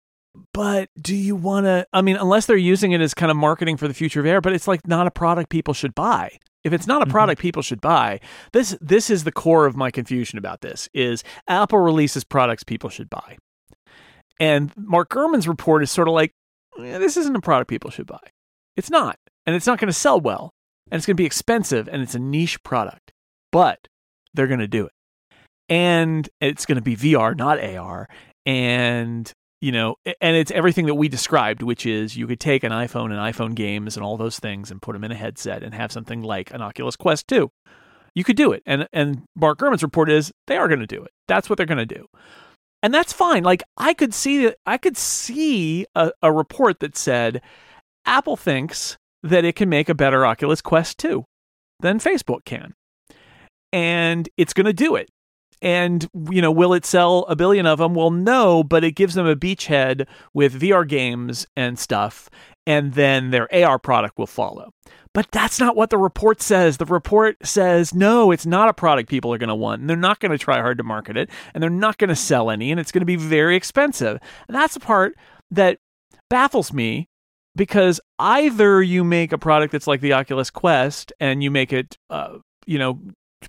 but do you want to? I mean, unless they're using it as kind of marketing for the future of air, but it's like not a product people should buy. If it's not a Mhm. product people should buy, this this is the core of my confusion about this. Is Apple releases products people should buy, and Mark Gurman's report is sort of like, "Eh, this isn't a product people should buy. It's not, and it's not going to sell well, and it's going to be expensive, and it's a niche product, but they're going to do it, and it's going to be VR, not AR, and you know, and it's everything that we described, which is you could take an iPhone and iPhone games and all those things and put them in a headset and have something like an Oculus Quest 2. You could do it. And and Mark Gurman's report is they are going to do it. That's what they're going to do. And that's fine. Like I could see I could see a, a report that said Apple thinks that it can make a better Oculus Quest 2 than Facebook can. And it's going to do it. And you know, will it sell a billion of them? Well, no, but it gives them a beachhead with VR games and stuff, and then their AR product will follow. But that's not what the report says. The report says no, it's not a product people are going to want, and they're not going to try hard to market it, and they're not going to sell any, and it's going to be very expensive. And that's the part that baffles me because either you make a product that's like the Oculus Quest and you make it, uh, you know,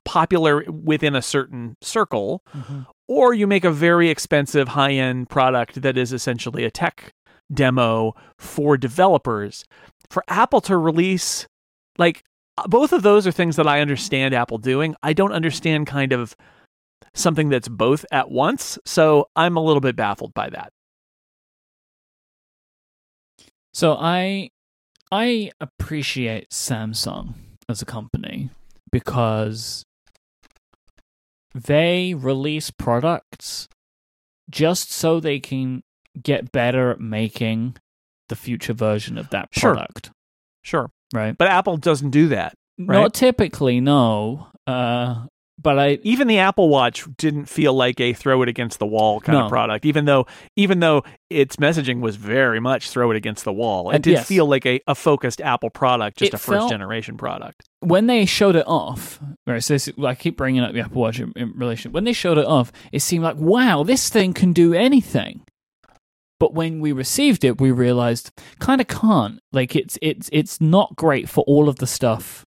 popular within a certain circle, Mhm. or you make a very expensive high end product that is essentially a tech demo for developers. For Apple to release, like, both of those are things that I understand Apple doing. I don't understand kind of something that's both at once. So I'm a little bit baffled by that. So I I appreciate Samsung as a company because they release products just so they can get better at making the future version of that Sure. product. Sure. Right? But Apple doesn't do that. Right. Not typically, no. Uh, but I Even the Apple Watch didn't feel like a throw it against the wall kind No. of product, even though even though its messaging was very much throw it against the wall. It Uh, did yes. feel like a, a focused Apple product, just It a first generation product. when they showed it off, right? So this, I keep bringing up the Apple Watch in, in relation. When they showed it off, it seemed like, wow, this thing can do anything. But when we received it, we realized kind of can't. Like it's it's it's not great for all of the stuff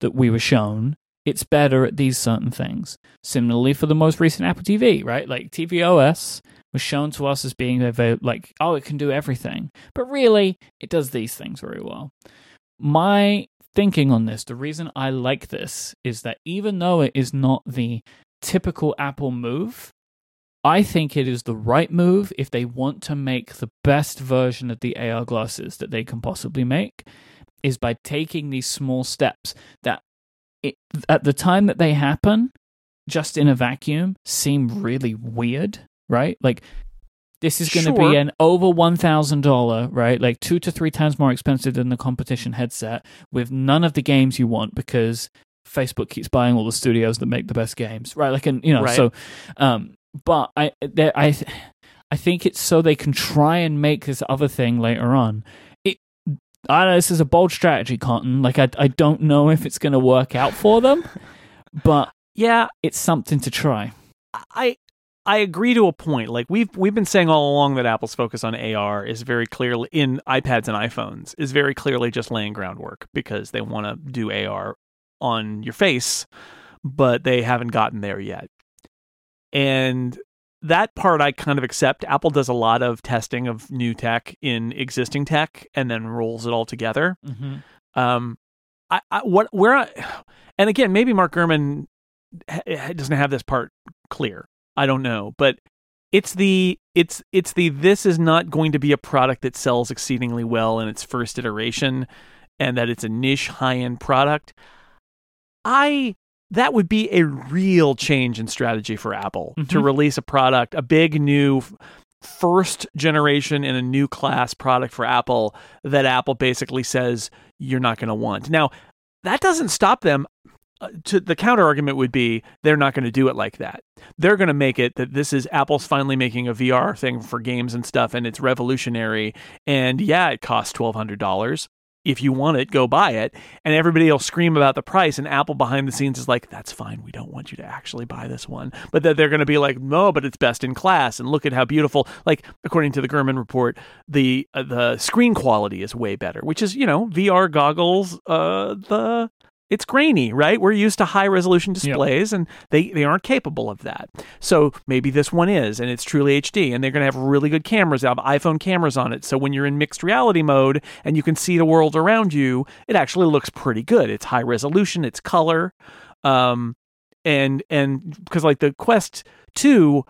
that we were shown. It's better at these certain things. Similarly, for the most recent Apple TV, right? Like tvOS was shown to us as being like, oh, it can do everything, but really, it does these things very well. My thinking on this, the reason I like this is that even though it is not the typical Apple move, I think it is the right move if they want to make the best version of the AR glasses that they can possibly make, is by taking these small steps that it, at the time that they happen, just in a vacuum, seem really weird, right? Like this is going to Sure. be an over one thousand dollar, right? Like two to three times more expensive than the competition headset, with none of the games you want because Facebook keeps buying all the studios that make the best games, right? Like, and you know, Right. so, um, but I, there, I, I think it's so they can try and make this other thing later on. I know this is a bold strategy, Cotton. Like, I, I don't know if it's going to work out for them, (laughs) but Yeah, it's something to try. I I agree to a point. Like we've we've been saying all along that Apple's focus on AR is very clearly in iPads and iPhones is very clearly just laying groundwork because they want to do AR on your face, but they haven't gotten there yet. And that part I kind of accept. Apple does a lot of testing of new tech in existing tech and then rolls it all together. Mm-hmm. Um, I, I what where I, and again maybe Mark Gurman doesn't have this part clear. I don't know, but it's the it's it's the this is not going to be a product that sells exceedingly well in its first iteration, and that it's a niche high end product. I that would be a real change in strategy for Apple to Mhm. release a product, a big new first generation in a new class product for Apple that Apple basically says you're not going to want. Now, that doesn't stop them. Uh, to the counter argument would be they're not going to do it like that. They're going to make it that this is Apple's finally making a VR thing for games and stuff, and it's revolutionary. And yeah, it costs twelve hundred dollars. If you want it, go buy it. And everybody will scream about the price. And Apple behind the scenes is like, that's fine. We don't want you to actually buy this one. But that they're going to be like, no, but it's best in class. And look at how beautiful. Like, according to the Gurman report, the uh, the screen quality is way better, which is, you know, VR goggles, uh, the it's grainy, right? We're used to high resolution displays and they, they aren't capable of that. So maybe this one is and it's truly HD and they're going to have really good cameras. They have iPhone cameras on it. So when you're in mixed reality mode and you can see the world around you, it actually looks pretty good. It's high resolution, it's color. Um and and because like the Quest 2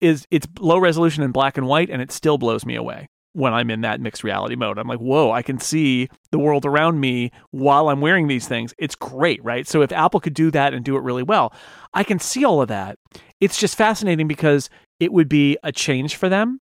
is it's low resolution in black and white and it still blows me away when I'm in that mixed reality mode. I'm like, whoa, I can see the world around me while I'm wearing these things. It's great, right? So if Apple could do that and do it really well, I can see all of that. It's just fascinating because it would be a change for them.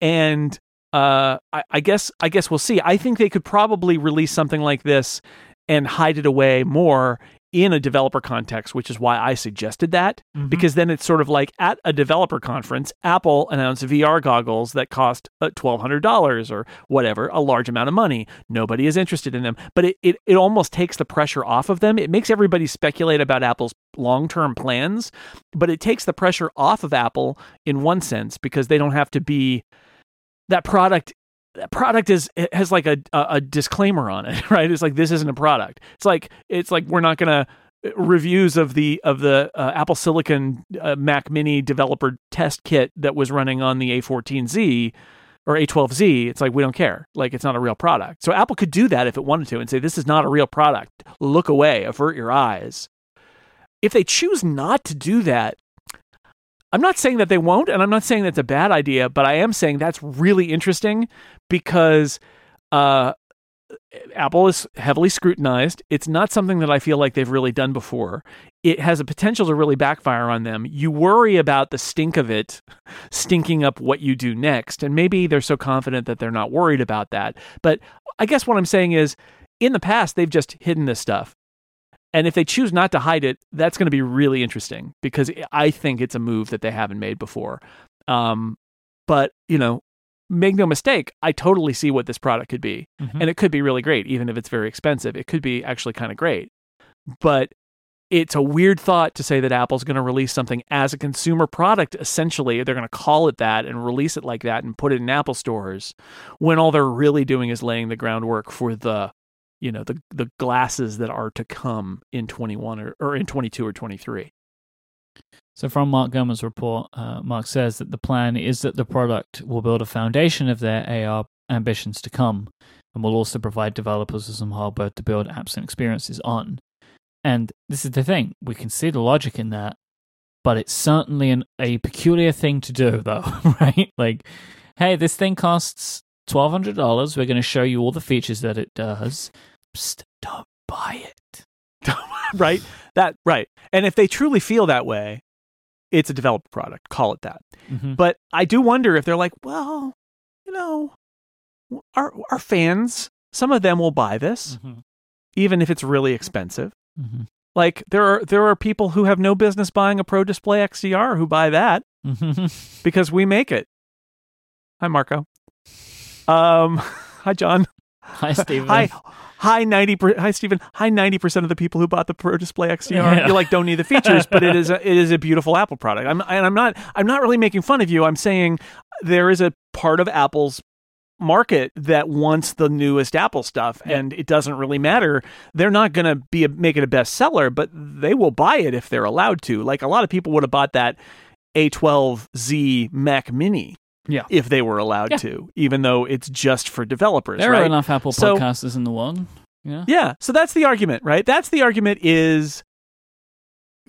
And uh, I, I guess I guess we'll see. I think they could probably release something like this and hide it away more in a developer context, which is why I suggested that Mm-hmm. because then it's sort of like at a developer conference, Apple announced VR goggles that cost uh, $1,200 or whatever, a large amount of money. Nobody is interested in them, but it, it, it almost takes the pressure off of them. It makes everybody speculate about Apple's long term plans, but it takes the pressure off of Apple in one sense because they don't have to be that product. That product is has like a, a disclaimer on it, (laughs) right? It's like this isn't a product. It's like it's like we're not gonna reviews of the of the uh, Apple Silicon uh, Mac Mini developer test kit that was running on the A14Z, or A12Z, it's like we don't care. Like it's not a real product. So Apple could do that if it wanted to and say this is not a real product. Look away, avert your eyes. If they choose not to do that, I'm not saying that they won't, and I'm not saying that's a bad idea, but I am saying that's really interesting because uh, Apple is heavily scrutinized. It's not something that I feel like they've really done before. It has a potential to really backfire on them. You worry about the stink of it stinking up what you do next. And maybe they're so confident that they're not worried about that. But I guess what I'm saying is in the past, they've just hidden this stuff. And if they choose not to hide it, that's going to be really interesting because I think it's a move that they haven't made before. Um, but, you know, make no mistake, I totally see what this product could be. Mhm. And it could be really great, even if it's very expensive. It could be actually kind of great. But it's a weird thought to say that Apple's going to release something as a consumer product, essentially. They're going to call it that and release it like that and put it in Apple stores when all they're really doing is laying the groundwork for the you know the the glasses that are to come in 21 or, or in 22 or 23 So, from Mark Gurman's report, uh, Mark says that the plan is that the product will build a foundation of their AR ambitions to come and will also provide developers with some hardware to build apps and experiences on. And this is the thing we can see the logic in that, but it's certainly an, a peculiar thing to do, though, (laughs) right? Like, hey, this thing costs $1,200. We're going to show you all the features that it does. Psst, don't buy it. (laughs) right that right and if they truly feel that way it's a developed product call it that Mhm. but i do wonder if they're like well you know our our fans some of them will buy this Mhm. even if it's really expensive Mhm. like there are there are people who have no business buying a pro display xdr who buy that Mhm. (laughs) because we make it hi marco um (laughs) hi john Hi, (laughs) Stephen. Hi, hi ninety. Per, hi, Stephen. Hi, ninety percent of the people who bought the Pro Display XDR. Yeah. You like don't need the features, but it is a, it is a beautiful Apple product. I'm and I'm not I'm not really making fun of you. I'm saying there is a part of Apple's market that wants the newest Apple stuff, Yeah. and it doesn't really matter. They're not going to be a, make it a bestseller, but they will buy it if they're allowed to. Like a lot of people would have bought that A12Z Mac Mini. Yeah. If they were allowed Yeah. to, even though it's just for developers, There right? are enough Apple So- podcasters in the world. Yeah. Yeah. So that's the argument, right? That's the argument is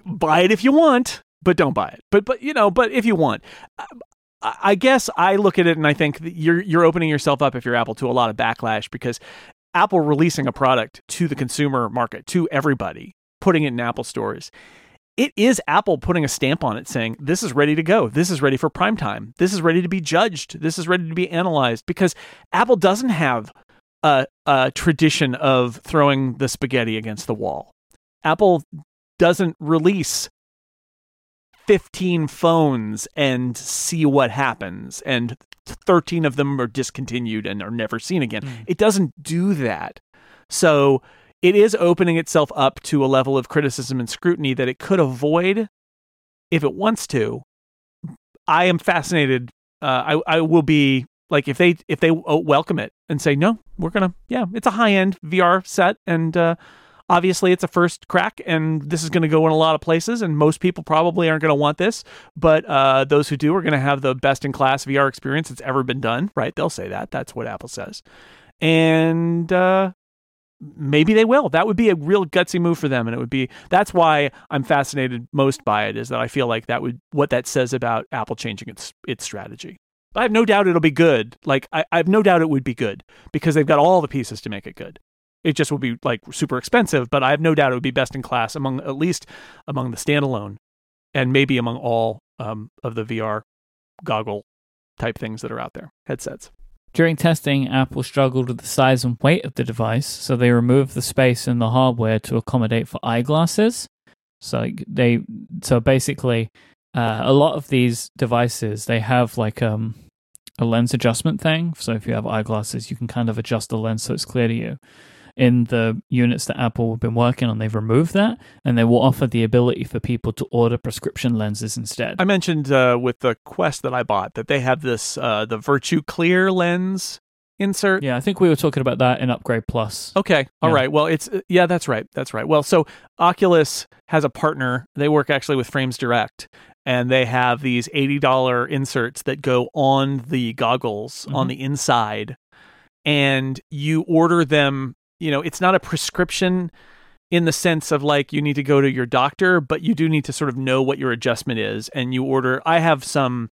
buy it if you want, but don't buy it. But but you know, but if you want. I, I guess I look at it and I think that you're you're opening yourself up if you're Apple to a lot of backlash because Apple releasing a product to the consumer market, to everybody, putting it in Apple stores. It is Apple putting a stamp on it saying, this is ready to go. This is ready for prime time. This is ready to be judged. This is ready to be analyzed because Apple doesn't have a, a tradition of throwing the spaghetti against the wall. Apple doesn't release 15 phones and see what happens, and 13 of them are discontinued and are never seen again. Mm. It doesn't do that. So it is opening itself up to a level of criticism and scrutiny that it could avoid if it wants to. I am fascinated. Uh, I I will be like if they if they uh, welcome it and say no, we're gonna yeah, it's a high end VR set and uh, obviously it's a first crack and this is gonna go in a lot of places and most people probably aren't gonna want this, but uh, those who do are gonna have the best in class VR experience that's ever been done. Right? They'll say that. That's what Apple says, and uh, maybe they will. That would be a real gutsy move for them, and it would be. That's why I'm fascinated most by it. Is that I feel like that would what that says about Apple changing its its strategy. I have no doubt it'll be good. Like I, I have no doubt it would be good because they've got all the pieces to make it good. It just would be like super expensive, but I have no doubt it would be best in class among at least among the standalone, and maybe among all um, of the VR goggle type things that are out there, headsets. During testing, Apple struggled with the size and weight of the device, so they removed the space in the hardware to accommodate for eyeglasses. So they, so basically, uh, a lot of these devices they have like um, a lens adjustment thing. So if you have eyeglasses, you can kind of adjust the lens so it's clear to you. In the units that Apple have been working on, they've removed that, and they will offer the ability for people to order prescription lenses instead. I mentioned uh, with the Quest that I bought that they have this uh, the VirtuClear lens insert. yeah, I think we were talking about that in Upgrade Plus. Okay. all Yeah. right. Well, it's uh, yeah, that's right. That's right. Well, so Oculus has a partner. They work actually with Frames Direct, and they have these $80 inserts that go on the goggles on Mhm. the inside and you order them you know it's not a prescription in the sense of like you need to go to your doctor but you do need to sort of know what your adjustment is and you order i have some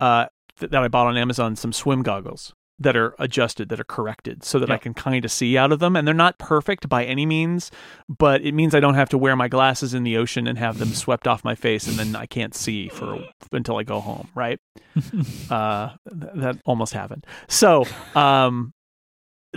uh th- that i bought on amazon some swim goggles that are adjusted that are corrected so that i can kind of see out of them and they're not perfect by any means but it means i don't have to wear my glasses in the ocean and have them swept off my face and then i can't see for until i go home right? (laughs) Uh th- that almost happened. So um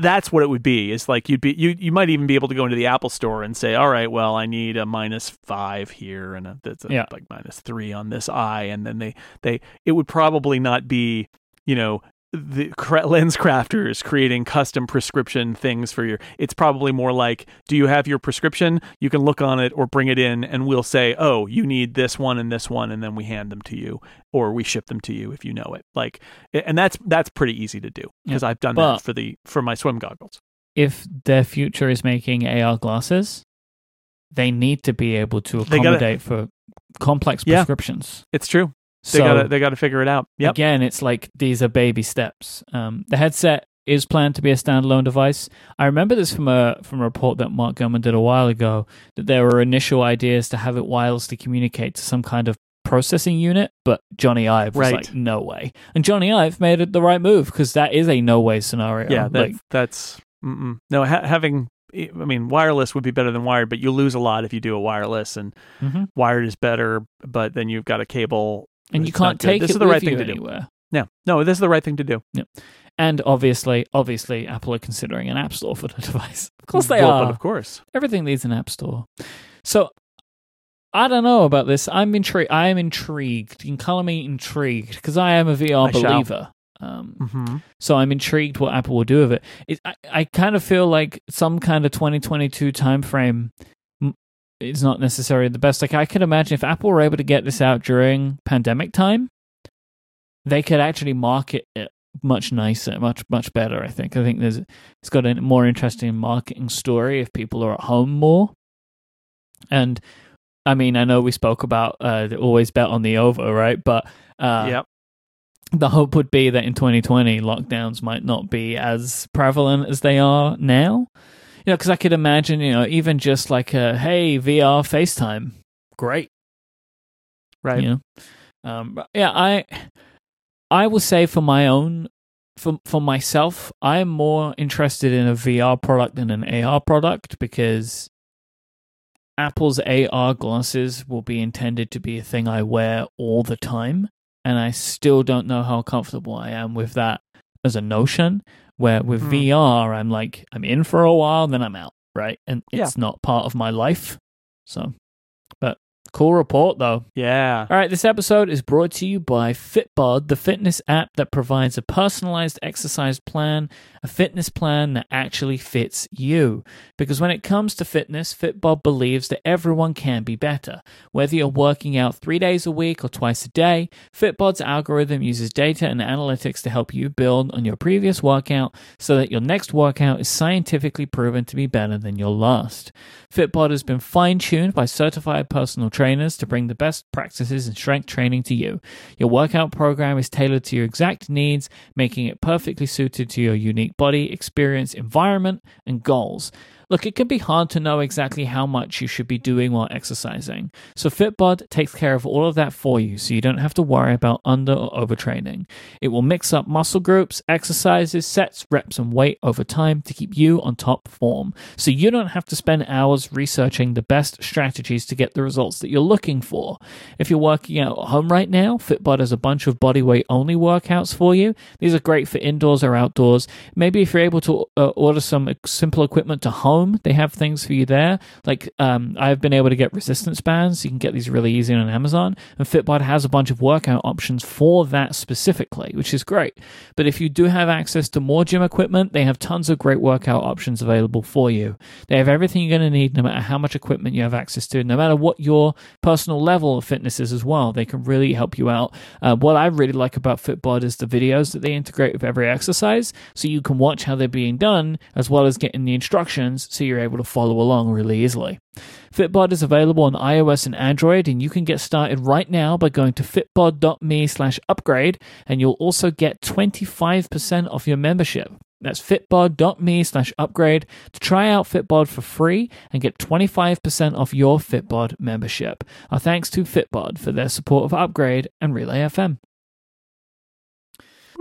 that's what it would be It's like you'd be you you might even be able to go into the apple store and say all right well i need a minus five here and a, that's a, Yeah. like minus three on this eye and then they they it would probably not be you know the LensCrafters creating custom prescription things for your it's probably more like do you have your prescription you can look on it or bring it in and we'll say oh you need this one and this one and then we hand them to you or we ship them to you if you know it like and that's that's pretty easy to do because i've done But- that for the for my swim goggles if their future is making AR glasses, they need to be able to They gotta- accommodate for complex Yeah. prescriptions. it's true they So gotta they gotta figure it out yep again, it's like these are baby steps. Um, the headset is planned to be a standalone device. I remember this from a from a report that Mark Gurman did a while ago that there were initial ideas to have it wirelessly communicate to some kind of processing unit, but Jony Ive was Right. like, no way. And Jony Ive made it the right move because that is a no way scenario. yeah that, like, that's mm-mm. no ha- having i mean wireless would be better than wired but you lose a lot if you do a wireless and Mhm. wired is better but then you've got a cable and you can't take this it is the right thing to do anywhere. yeah no this is the right thing to do And obviously, obviously, Apple are considering an app store for the (laughs) device. Of course, they Well, are. but of course Everything needs an app store. So I don't know about this. I'm intrigued. I am intrigued. You can call me intrigued because I am a VR I shall. believer. Um, mm-hmm. so I'm intrigued what Apple will do with it. it I, I kind of feel like some kind of 2022 timeframe is not necessarily the best. Like I could imagine if Apple were able to get this out during pandemic time, they could actually market it much nicer, much much better. I think. I think there's it's got a more interesting marketing story if people are at home more. And I mean, I know we spoke about uh, the always bet on the over, right? But uh, yep the hope would be that in 2020 lockdowns might not be as prevalent as they are now know because i could imagine you know even just like a hey vr facetime. Great. Right. you know? Um yeah i i will say for my own for for myself i'm more interested in a vr product than an ar product because apple's ar glasses will be intended to be a thing i wear all the time and i still don't know how comfortable i am with that as a notion where with Hmm. vr i'm like i'm in for a while then i'm out right and Yeah. it's not part of my life so cool report though yeah all right, this episode is brought to you by Fitbod, the fitness app that provides a personalized exercise plan, a fitness plan that actually fits you. Because when it comes to fitness, Fitbod believes that everyone can be better. Whether you're working out three days a week or twice a day, Fitbod's algorithm uses data and analytics to help you build on your previous workout so that your next workout is scientifically proven to be better than your last. Fitbod has been fine tuned by certified personal trainers to bring the best practices in strength training to you. Your workout program is tailored to your exact needs, making it perfectly suited to your unique body, experience, environment, and goals. Look, it can be hard to know exactly how much you should be doing while exercising. So Fitbod takes care of all of that for you so you don't have to worry about under or overtraining. It will mix up muscle groups, exercises, sets, reps, and weight over time to keep you on top form. So you don't have to spend hours researching the best strategies to get the results that you're looking for. If you're working out at home right now, Fitbod has a bunch of bodyweight only workouts for you. These are great for indoors or outdoors. Maybe if you're able to uh, order some simple equipment to home, they have things for you there. Like um, I've been able to get resistance bands. You can get these really easy on Amazon, and Fitbod has a bunch of workout options for that specifically, which is great. But if you do have access to more gym equipment, they have tons of great workout options available for you. They have everything you're going to need, no matter how much equipment you have access to, no matter what your personal level of fitness is as well. They can really help you out. Uh, what I really like about Fitbod is the videos that they integrate with every exercise, so you can watch how they're being done as well as getting the instructions so you're able to follow along really easily. Fitbod is available on iOS and Android, and you can get started right now by going to fitbod.me slash upgrade, and you'll also get 25% off your membership. That's fitbod.me slash upgrade to try out Fitbod for free and get 25% off your Fitbod membership. Our thanks to Fitbod for their support of Upgrade and Relay FM.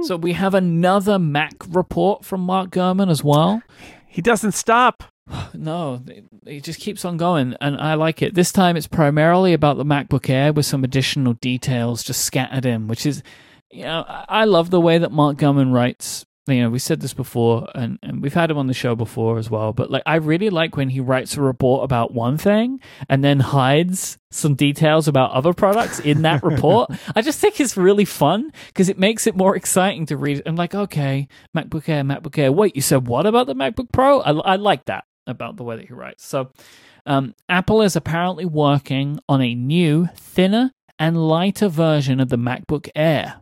So we have another Mac report from Mark Gurman as well. He doesn't stop. (sighs) No, it just keeps on going, and I like it. This time it's primarily about the MacBook Air with some additional details just scattered in, which is, you know, I love the way that Mark Gurman writes you know, we said this before, and, and we've had him on the show before as well. But like, I really like when he writes a report about one thing and then hides some details about other products in that report. (laughs) I just think it's really fun because it makes it more exciting to read. I'm like, okay, MacBook Air, MacBook Air. Wait, you said what about the MacBook Pro? I, I like that about the way that he writes. So, um, Apple is apparently working on a new, thinner, and lighter version of the MacBook Air.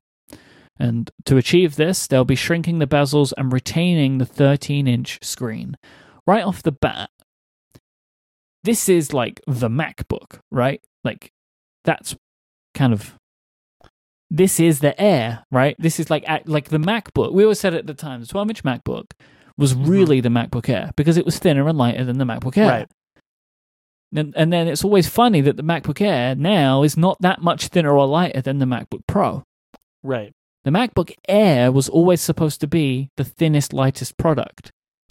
And to achieve this, they'll be shrinking the bezels and retaining the 13 inch screen. Right off the bat, this is like the MacBook, right? Like, that's kind of. This is the Air, right? This is like like the MacBook. We always said at the time, the 12 inch MacBook was mm-hmm. really the MacBook Air because it was thinner and lighter than the MacBook Air. Right. And, and then it's always funny that the MacBook Air now is not that much thinner or lighter than the MacBook Pro. Right. The MacBook Air was always supposed to be the thinnest, lightest product.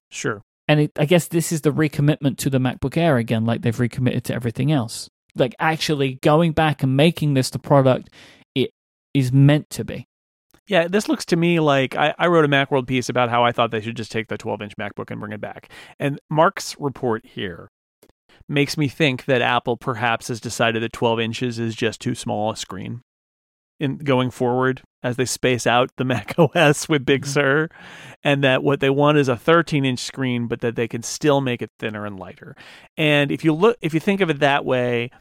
Sure. And it, I guess this is the recommitment to the MacBook Air again, like they've recommitted to everything else. Like actually going back and making this the product it is meant to be. Yeah, this looks to me like I, I wrote a Macworld piece about how I thought they should just take the 12 inch MacBook and bring it back. And Mark's report here makes me think that Apple perhaps has decided that 12 inches is just too small a screen in going forward as they space out the (laughs) Mac OS with Big mm-hmm. Sur, and that what they want is a 13 inch screen, but that they can still make it thinner and lighter. And if you look, if you think of it that way,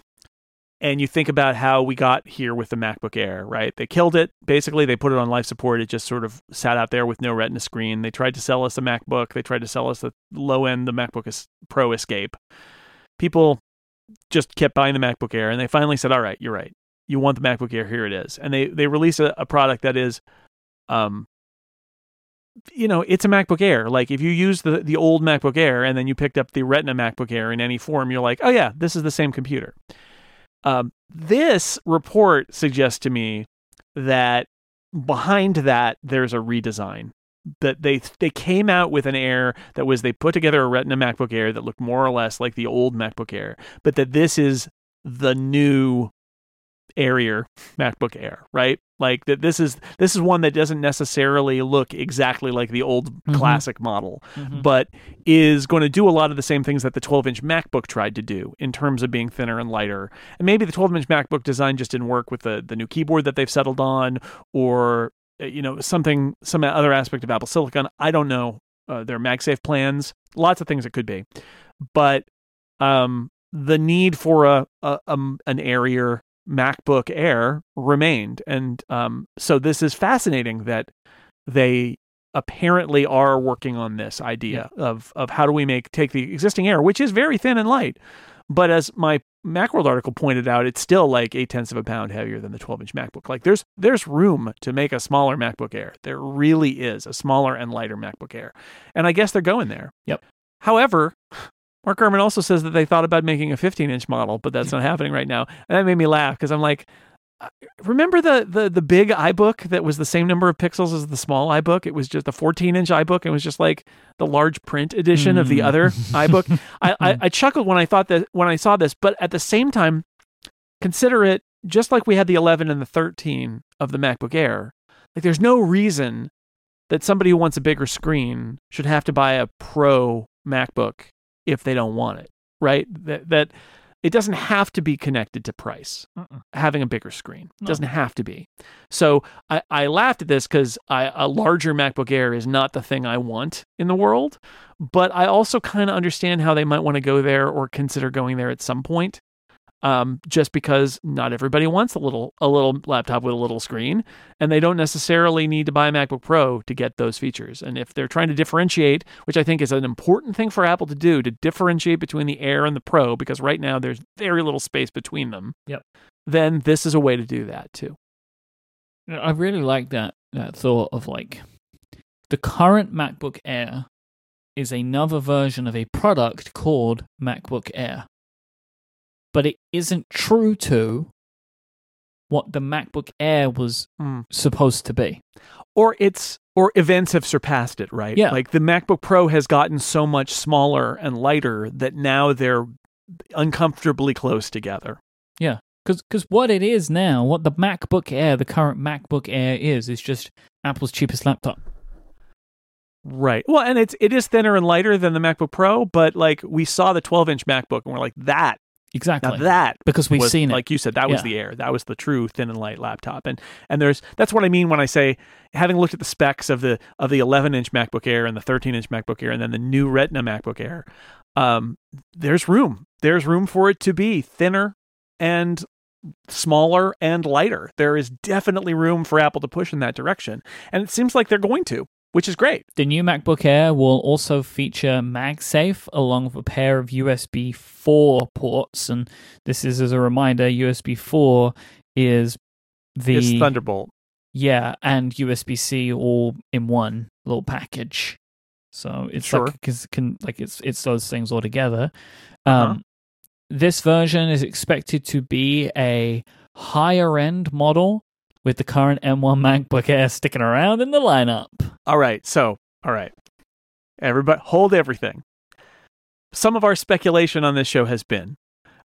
and you think about how we got here with the MacBook Air, right? They killed it. Basically, they put it on life support. It just sort of sat out there with no Retina screen. They tried to sell us a MacBook. They tried to sell us the low end, the MacBook Pro Escape. People just kept buying the MacBook Air, and they finally said, "All right, you're right you want the MacBook Air, here it is. And they they release a, a product that is, um, you know, it's a MacBook Air. Like if you use the the old MacBook Air and then you picked up the Retina MacBook Air in any form, you're like, oh yeah, this is the same computer. Um, this report suggests to me that behind that there's a redesign that they they came out with an Air that was they put together a Retina MacBook Air that looked more or less like the old MacBook Air, but that this is the new airier MacBook Air, right? Like that this is this is one that doesn't necessarily look exactly like the old mm-hmm. classic model, mm-hmm. but is going to do a lot of the same things that the 12-inch MacBook tried to do in terms of being thinner and lighter. And maybe the 12-inch MacBook design just didn't work with the the new keyboard that they've settled on or uh, you know something some other aspect of Apple Silicon. I don't know. Uh, their MagSafe plans, lots of things it could be. But um the need for a, a, a an airier MacBook Air remained. And um, so this is fascinating that they apparently are working on this idea yeah. of of how do we make take the existing Air, which is very thin and light, but as my Macworld article pointed out, it's still like eight tenths of a pound heavier than the 12 inch MacBook. Like there's there's room to make a smaller MacBook Air. There really is a smaller and lighter MacBook Air, and I guess they're going there. Yep. However, Mark Gurman also says that they thought about making a 15 inch model, but that's not happening right now. And that made me laugh because I'm like, remember the, the the big iBook that was the same number of pixels as the small iBook? It was just a 14 inch iBook. It was just like the large print edition mm. of the hmm. other (laughs) iBook. I, I, I chuckled when I thought that when I saw this, but at the same time, consider it just like we had the 11 and the 13 of the MacBook Air. Like, there's no reason that somebody who wants a bigger screen should have to buy a Pro MacBook if they don't want it, right? That that it doesn't have to be connected to price. Uh-uh. Having a bigger screen no. doesn't have to be. So I, I laughed at this because a larger MacBook Air is not the thing I want in the world. But I also kind of understand how they might want to go there or consider going there at some point. Um, just because not everybody wants a little a little laptop with a little screen, and they don't necessarily need to buy a MacBook Pro to get those features. And if they're trying to differentiate, which I think is an important thing for Apple to do, to differentiate between the Air and the Pro, because right now there's very little space between them. Yep. Then this is a way to do that too. I really like that that thought of like the current MacBook Air is another version of a product called MacBook Air. But it isn't true to what the MacBook Air was Mm. supposed to be. Or it's or events have surpassed it, right? Yeah. Like the MacBook Pro has gotten so much smaller and lighter that now they're uncomfortably close together. Yeah. Because what it is now, what the MacBook Air, the current MacBook Air is, is just Apple's cheapest laptop. Right. Well, and it's it is thinner and lighter than the MacBook Pro, but like we saw the 12 inch MacBook and we're like that. Exactly. Now that because we've was, seen it. like you said that was Yeah. the air that was the true thin and light laptop and and there's that's what i mean when i say having looked at the specs of the of the 11 inch macbook air and the 13 inch macbook air and then the new retina macbook air um there's room there's room for it to be thinner and smaller and lighter there is definitely room for apple to push in that direction and it seems like they're going to which is great The new MacBook Air will also feature MagSafe along with a pair of USB 4 ports. And this is as a reminder USB 4 is the. it's thunderbolt Yeah, and USB C all in one little package. So it's Sure. like, cause it can, like it's, it's those things all together. Uh-huh. Um, This version is expected to be a higher end model with the current M1 MacBook Air sticking around in the lineup. All right. So, all right. Everybody, hold everything. Some of our speculation on this show has been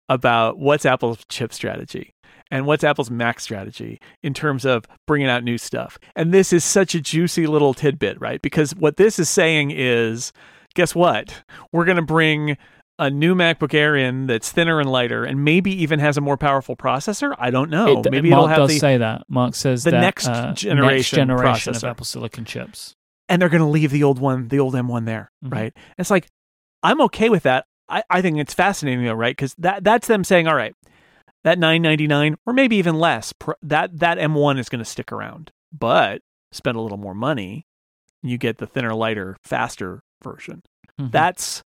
about what's Apple's chip strategy and what's Apple's Mac strategy in terms of bringing out new stuff. And this is such a juicy little tidbit, right? Because what this is saying is guess what? We're going to bring a new MacBook Air in that's thinner and lighter and maybe even has a more powerful processor. I don't know. It- maybe Mark it'll have does the say that. Mark says the that, next uh, generation next generation of. Apple Silicon chips. and they're going to leave the old one, the old M1 there, Mhm. right? It's like I'm okay with that. I, I think it's fascinating though, right? Because that that's them saying, all right, that 9.99 or maybe even less, pr- that that M1 is going to stick around, but spend a little more money, you get the thinner, lighter, faster version. Mhm. That's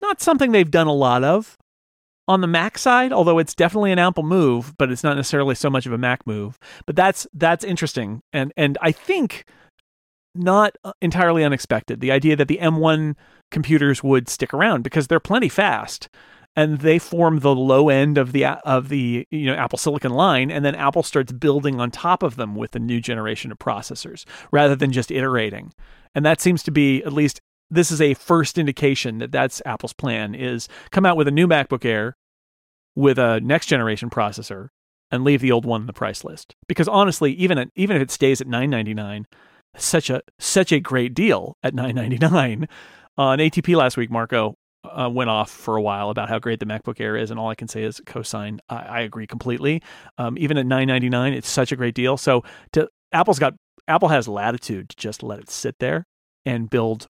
not something they've done a lot of on the Mac side, although it's definitely an Apple move, but it's not necessarily so much of a Mac move. But that's that's interesting, and and I think not uh, entirely unexpected. The idea that the M1 computers would stick around because they're plenty fast, and they form the low end of the of the you know Apple Silicon line, and then Apple starts building on top of them with a new generation of processors rather than just iterating. And that seems to be at least this is a first indication that that's Apple's plan is come out with a new MacBook Air with a next generation processor and leave the old one in the price list. Because honestly, even at, even if it stays at 9.99, such a such a great deal at 9.99. On ATP last week, Marco uh, went off for a while about how great the MacBook Air is, and all I can say is cosign. I, I agree completely. Um, even at 9.99, it's such a great deal. So to Apple's got Apple has latitude to just let it sit there and build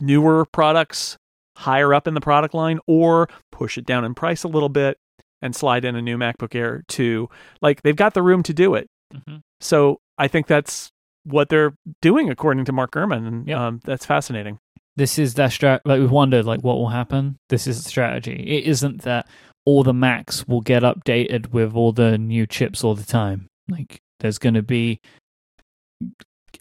newer products higher up in the product line or push it down in price a little bit and slide in a new MacBook Air to like they've got the room to do it. Mhm. So I think that's what they're doing according to Mark Gurman and Yep. um, that's fascinating. this is their strat. Like we've wondered, like what will happen. This is the strategy. It isn't that all the Macs will get updated with all the new chips all the time. Like there's going to be,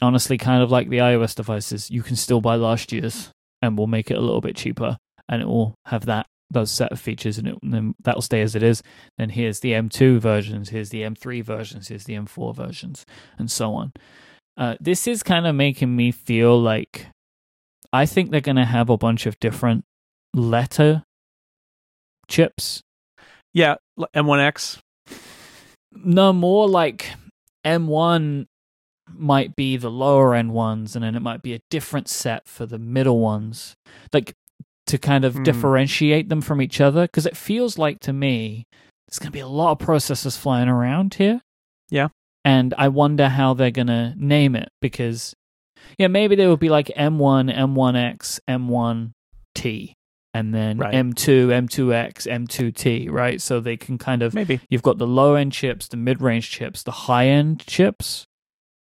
honestly, kind of like the iOS devices. You can still buy last year's, and we'll make it a little bit cheaper, and it will have that those set of features, and, it, and then that'll stay as it is. Then here's the M2 versions, here's the M3 versions, here's the M4 versions, and so on. Uh, this is kind of making me feel like I think they're going to have a bunch of different letter chips. Yeah, M1X. No, more like M1 might be the lower end ones, and then it might be a different set for the middle ones. Like to kind of Hmm. differentiate them from each other. Because it feels like to me, there's going to be a lot of processors flying around here. Yeah. And I wonder how they're going to name it because, yeah, maybe they would be like M1, M1X, M1T. and then Right. M2, M2X, M2T, right? So they can kind of Maybe. you've got the low end chips, the mid range chips, the high end chips,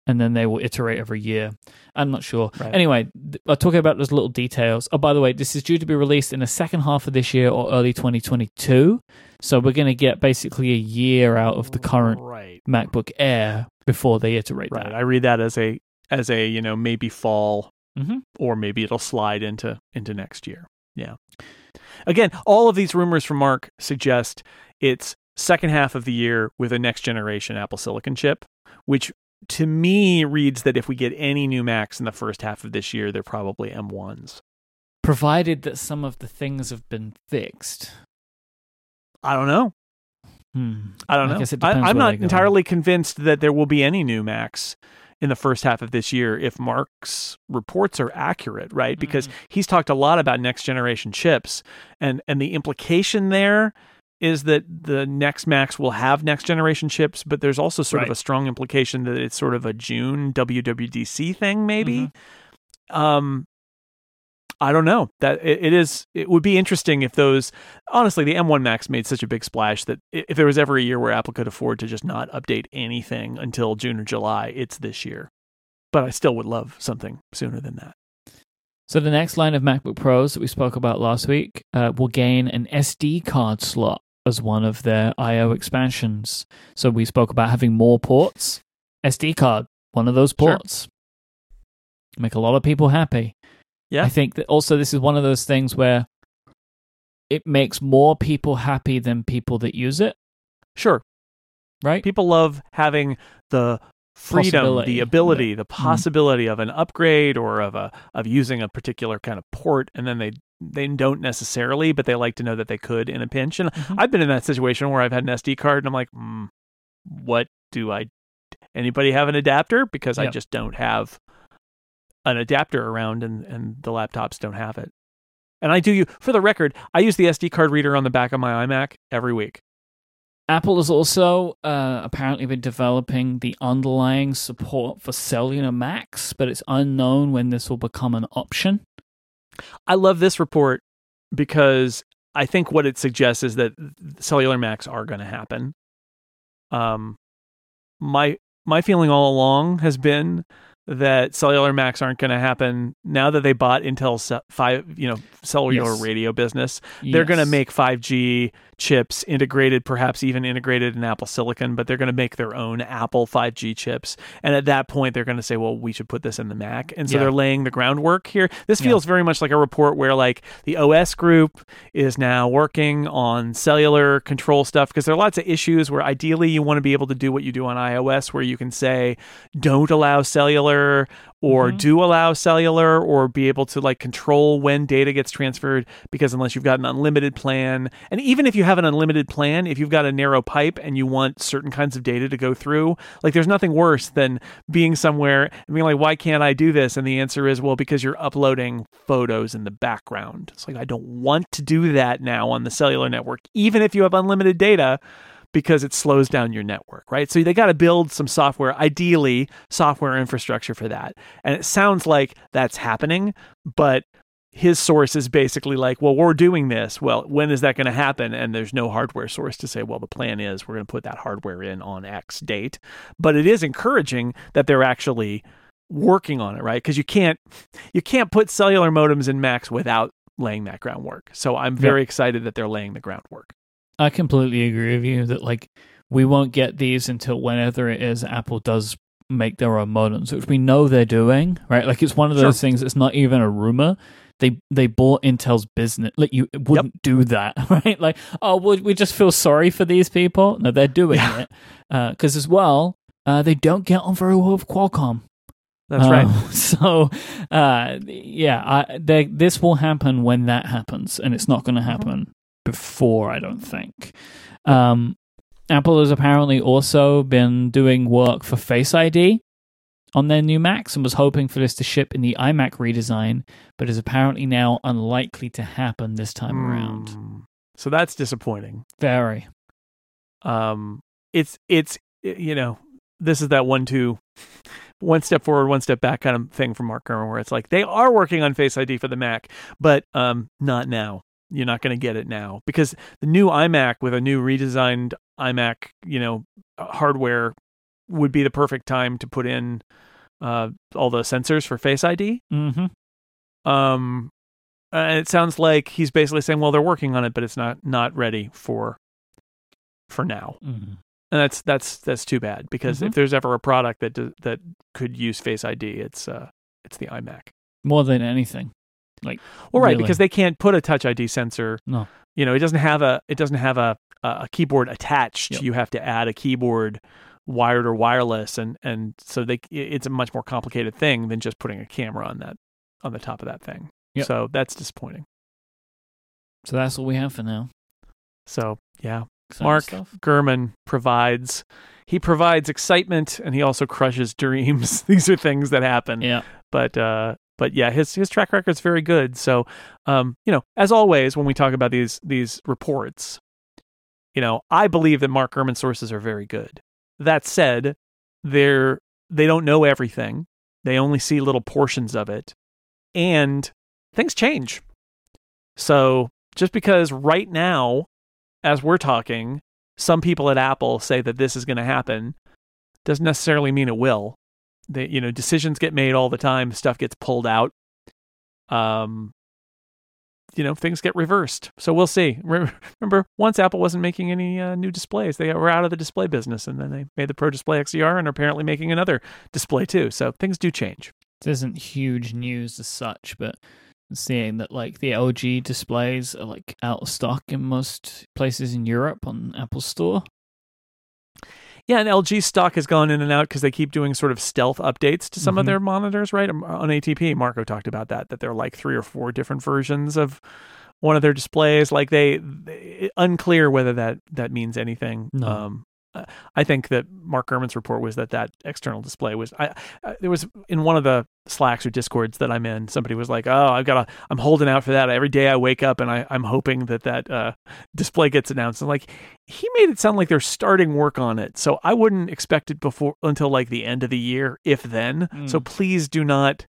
and then they will iterate every year. I'm not sure. Right. Anyway, I'll talk about those little details. Oh, by the way, this is due to be released in the second half of this year or early 2022. So we're going to get basically a year out of the current Right. MacBook Air before they iterate Right. that. I read that as a as a you know maybe fall Mhm. or maybe it'll slide into into next year. Yeah. Again, all of these rumors from Mark suggest it's second half of the year with a next generation Apple Silicon chip, which to me reads that if we get any new Macs in the first half of this year, they're probably M1s. Provided that some of the things have been fixed. I don't know. Hmm. I don't I know. I, I'm not entirely convinced that there will be any new Macs in the first half of this year if Mark's reports are accurate, right? Because Mhm. he's talked a lot about next generation chips, and and the implication there is that the next Macs will have next generation chips, but there's also sort of a strong implication that it's sort of a June WWDC thing, maybe. Mm-hmm. Um, I don't know. That it, it is. It would be interesting if those. Honestly, the M1 Macs made such a big splash that if there was ever a year where Apple could afford to just not update anything until June or July, it's this year. But I still would love something sooner than that. So the next line of MacBook Pros that we spoke about last week uh, will gain an SD card slot as one of their I/O expansions. So we spoke about having more ports. SD card, one of those Sure. ports. Make a lot of people happy. Yeah. I think that also this is one of those things where it makes more people happy than people that use it, Sure, right? people love having the freedom, the ability, Yeah. the possibility of an upgrade or of a of using a particular kind of port, and then they they don't necessarily, but they like to know that they could in a pinch. And Mhm. I've been in that situation where I've had an SD card, and I'm like, mm, what do I? Anybody have an adapter? Because I just don't have an adapter around, and and the laptops don't have it. And I do you for the record, I use the SD card reader on the back of my iMac every week. Apple has also uh, apparently been developing the underlying support for cellular Macs, but it's unknown when this will become an option. I love this report because I think what it suggests is that cellular Macs are going to happen. Um, my my feeling all along has been that cellular Macs aren't going to happen now that they bought Intel's five, you know, cellular Yes. radio business. They're going to make 5G chips integrated, perhaps even integrated in Apple Silicon, but they're going to make their own Apple 5G chips. And at that point, they're going to say, well, we should put this in the Mac. And so Yeah. they're laying the groundwork here. This Yeah. feels very much like a report where, like, the OS group is now working on cellular control stuff because there are lots of issues where ideally you want to be able to do what you do on iOS, where you can say, don't allow cellular or Mhm. do allow cellular or be able to like control when data gets transferred because unless you've got an unlimited plan and even if you have an unlimited plan if you've got a narrow pipe and you want certain kinds of data to go through like there's nothing worse than being somewhere and being like why can't I do this? And the answer is well because you're uploading photos in the background. It's like I don't want to do that now on the cellular network even if you have unlimited data because it slows down your network, right? So they got to build some software, ideally software infrastructure for that. And it sounds like that's happening, but his source is basically like, well, we're doing this. Well, when is that going to happen? And there's no hardware source to say, well, the plan is we're going to put that hardware in on X date. But it is encouraging that they're actually working on it, right? Because you can't you can't put cellular modems in Macs without laying that groundwork. So I'm very excited that they're laying the groundwork. I completely agree with you that like we won't get these until whenever it is Apple does make their own modems, which we know they're doing, right? Like it's one of those Sure. things. It's not even a rumor. They they bought Intel's business. Like you wouldn't do that, (laughs) right? Like oh, we we just feel sorry for these people. No, they're doing Yeah. it because as well, uh, they don't get on very well with Qualcomm. That's Uh, right. (laughs) So, uh, yeah, I, they, this will happen when that happens, and it's not going to Mm-hmm. happen before, I don't think. Um, Apple has apparently also been doing work for Face ID on their new Macs and was hoping for this to ship in the iMac redesign, but is apparently now unlikely to happen this time around. Mm. So that's disappointing. Very. um it's it's you know this is that one two one step forward one step back kind of thing from mark Gurman where it's like they are working on face id for the mac but um not now You're not going to get it now because the new iMac with a new redesigned iMac, you know, uh, hardware would be the perfect time to put in uh, all the sensors for Face ID. Mm-hmm. Um, and it sounds like he's basically saying, well, they're working on it, but it's not not ready for for now. Mm-hmm. And that's that's that's too bad because Mhm. if there's ever a product that do, that could use Face ID, it's uh it's the iMac. More than anything. Well, right, Really? because they can't put a Touch ID sensor. No. You know, it doesn't have a it doesn't have a a keyboard attached. Yep. You have to add a keyboard, wired or wireless, and and so they it's a much more complicated thing than just putting a camera on that on the top of that thing. Yep. So that's disappointing. So that's what we have for now. So yeah, Exciting Mark stuff. Gurman provides he provides excitement and he also crushes (laughs) dreams. These are things that happen. Yeah. But uh but yeah, his his track record's very good. So um, you know, as always when we talk about these these reports, you know, I believe that Mark Gurman's sources are very good. That said, they're they don't know everything. They only see little portions of it. And things change. So just because right now, as we're talking, some people at Apple say that this is going to happen, doesn't necessarily mean it will. They, you know, decisions get made all the time. Stuff gets pulled out. Um, you know, things get reversed. So we'll see. (laughs) Remember, once Apple wasn't making any uh, new displays, they were out of the display business, and then they made the Pro Display XDR, and are apparently making another display too. So things do change. This isn't huge news as such, but seeing that like the LG displays are like out of stock in most places in Europe on Apple Store. Yeah, and LG stock has gone in and out because they keep doing sort of stealth updates to some of Mhm. their monitors, right? Um, On ATP, Marco talked about that, that there are like three or four different versions of one of their displays. Like they, they unclear whether that that means anything. No. Um, uh, I think that Mark Gurman's report was that that external display was. I, I there was in one of the Slacks or Discords that I'm in. Somebody was like, "Oh, I've got to. I'm holding out for that. Every day I wake up and I, I'm hoping that that uh, display gets announced." And like, he made it sound like they're starting work on it. So I wouldn't expect it before until like the end of the year, if then. So Mm. please do not,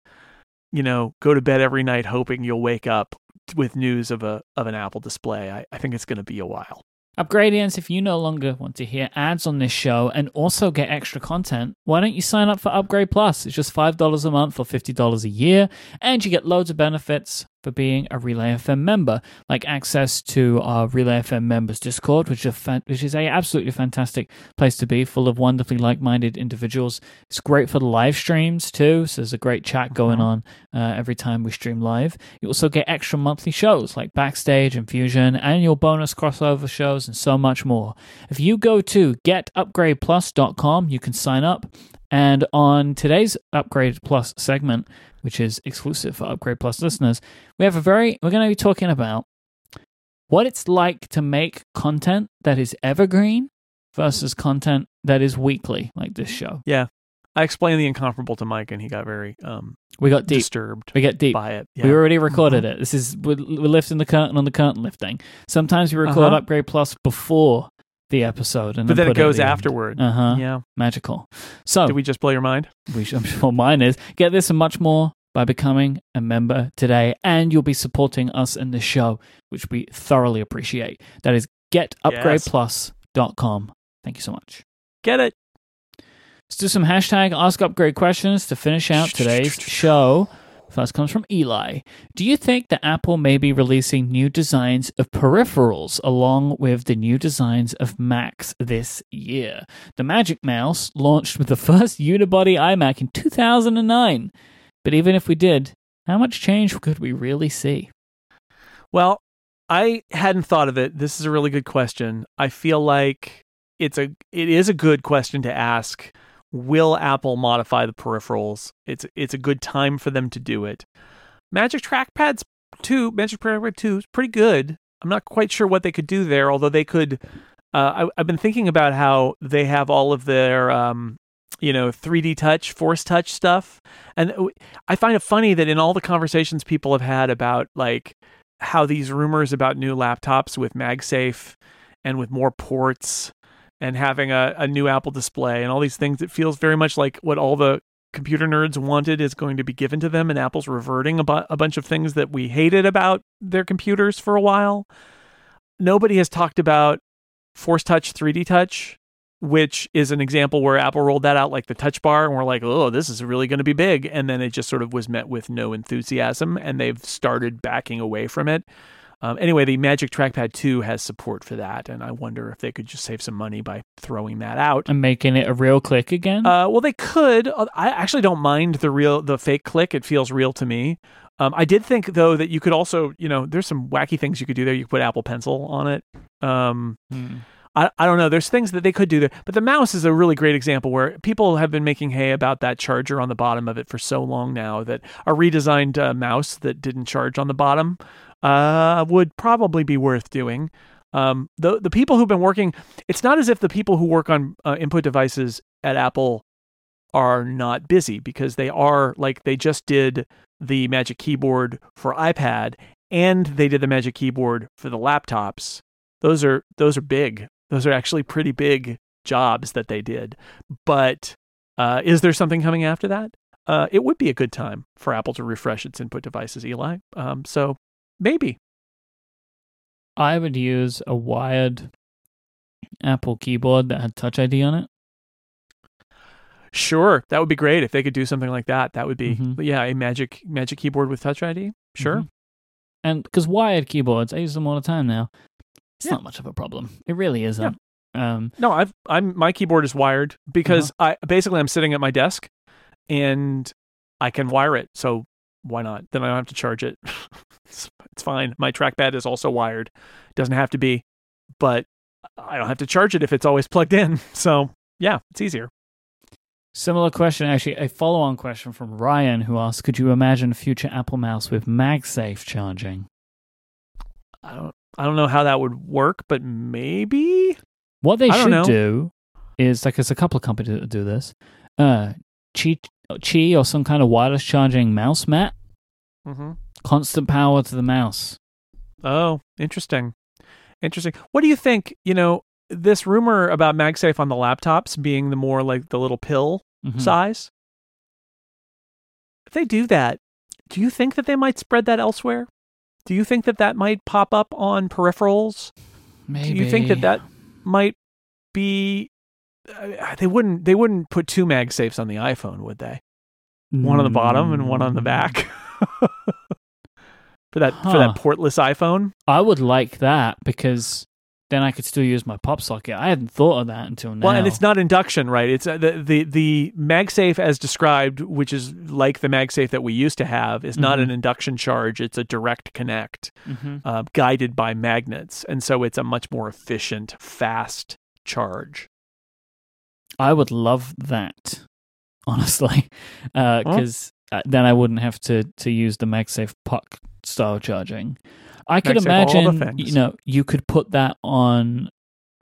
you know, go to bed every night hoping you'll wake up with news of a of an Apple display. I, I think it's going to be a while. Upgradians, if you no longer want to hear ads on this show and also get extra content, why don't you sign up for Upgrade Plus? It's just $5 a month or $50 a year, and you get loads of benefits for being a Relay FM member, like access to our Relay FM members Discord, which, fan- which is a absolutely fantastic place to be, full of wonderfully like-minded individuals. It's great for the live streams too, so there's a great chat going Mhm. on uh, every time we stream live. You also get extra monthly shows like Backstage and Fusion, annual bonus crossover shows, and so much more. If you go to getupgradeplus.com, you can sign up. And on today's Upgrade Plus segment, which is exclusive for Upgrade Plus listeners, we have a very, we're going to be talking about what it's like to make content that is evergreen versus content that is weekly, like this show. Yeah. I explained the incomparable to Mike, and he got very um, We got deep. disturbed We get deep. by it. We already recorded it. This is we're, we're lifting the curtain on the curtain lifting. Sometimes we record Uh-huh. Upgrade Plus before the episode, and but then it goes end. afterward. Uh-huh. Yeah. Magical. So Did we just blow your mind? we should, I'm sure mine is. Get this and much more by becoming a member today, and you'll be supporting us in the show, which we thoroughly appreciate. That is getupgradeplus.com. Thank you so much. Get it? Let's do some hashtag Ask Upgrade questions to finish out today's show. First comes from Eli. Do you think that Apple may be releasing new designs of peripherals along with the new designs of Macs this year? The Magic Mouse launched with the (laughs) first unibody iMac in 2009. But even if we did, how much change could we really see? Well, I hadn't thought of it. This is a really good question. I feel like it's a it is a good question to ask. Will Apple modify the peripherals? It's it's a good time for them to do it. Magic Trackpads 2, Magic Trackpad 2 is pretty good. I'm not quite sure what they could do there, although they could uh, I, I've been thinking about how they have all of their um, you know 3D touch, force touch stuff, and I find it funny that in all the conversations people have had about like how these rumors about new laptops with MagSafe and with more ports and having a, a new Apple display and all these things, it feels very much like what all the computer nerds wanted is going to be given to them, and Apple's reverting a, bu- a bunch of things that we hated about their computers for a while. Nobody has talked about Force Touch 3D Touch, which is an example where Apple rolled that out like the touch bar, and we're like, oh, this is really going to be big. And then it just sort of was met with no enthusiasm, and they've started backing away from it. Um, anyway, the Magic Trackpad 2 has support for that, and I wonder if they could just save some money by throwing that out. And making it a real click again? Uh, well, they could. Uh, I actually don't mind the real, the fake click. It feels real to me. Um, I did think though that you could also, you know, there's some wacky things you could do there. You could put Apple Pencil on it. Um, Hmm. I, I don't know. There's things that they could do there, but the mouse is a really great example where people have been making hay about that charger on the bottom of it for so long now that a redesigned uh, mouse that didn't charge on the bottom uh, would probably be worth doing. Um, the the people who've been working, it's not as if the people who work on uh, input devices at Apple are not busy because they are like they just did the Magic Keyboard for iPad and they did the Magic Keyboard for the laptops. Those are those are big. Those are actually pretty big jobs that they did. But uh, is there something coming after that? Uh, it would be a good time for Apple to refresh its input devices, Eli. Um, so maybe. I would use a wired Apple keyboard that had Touch ID on it. Sure, that would be great if they could do something like that. That would be Mhm. yeah, a magic magic keyboard with Touch ID. Sure. Mhm. And because wired keyboards, I use them all the time now. It's Yeah. not much of a problem. It really isn't. Um, No, I've I'm my keyboard is wired because I basically I'm sitting at my desk and I can wire it. So why not? Then I don't have to charge it. (laughs) it's, it's fine. My trackpad is also wired. Doesn't have to be, but I don't have to charge it if it's always plugged in. (laughs) So yeah, it's easier. Similar question, actually, a follow on question from Ryan who asks Could you imagine a future Apple Mouse with MagSafe charging? I don't I don't know how that would work, but maybe What they should know. do is like there's a couple of companies that do this. Uh, Qi, Qi or some kind of wireless charging mouse mat, mm-hmm. constant power to the mouse. Oh, interesting. Interesting. What do you think? You know, this rumor about MagSafe on the laptops being the more like the little pill Mhm. size. If they do that, do you think that they might spread that elsewhere? Do you think that that might pop up on peripherals? Maybe. Do you think that that might be? They wouldn't. They wouldn't put two MagSafes on the iPhone, would they? One on the bottom and one on the back. (laughs) for that for that portless iPhone. I would like that because then I could still use my pop socket. I hadn't thought of that until now. Well, and it's not induction, right? It's uh, the the the MagSafe as described, which is like the MagSafe that we used to have, is not Mhm. an induction charge. It's a direct connect, Mhm. uh, guided by magnets, and so it's a much more efficient, fast charge. I would love that, (laughs) honestly, because uh, then I wouldn't have to to use the MagSafe puck style charging. I could imagine, you know, you could put that on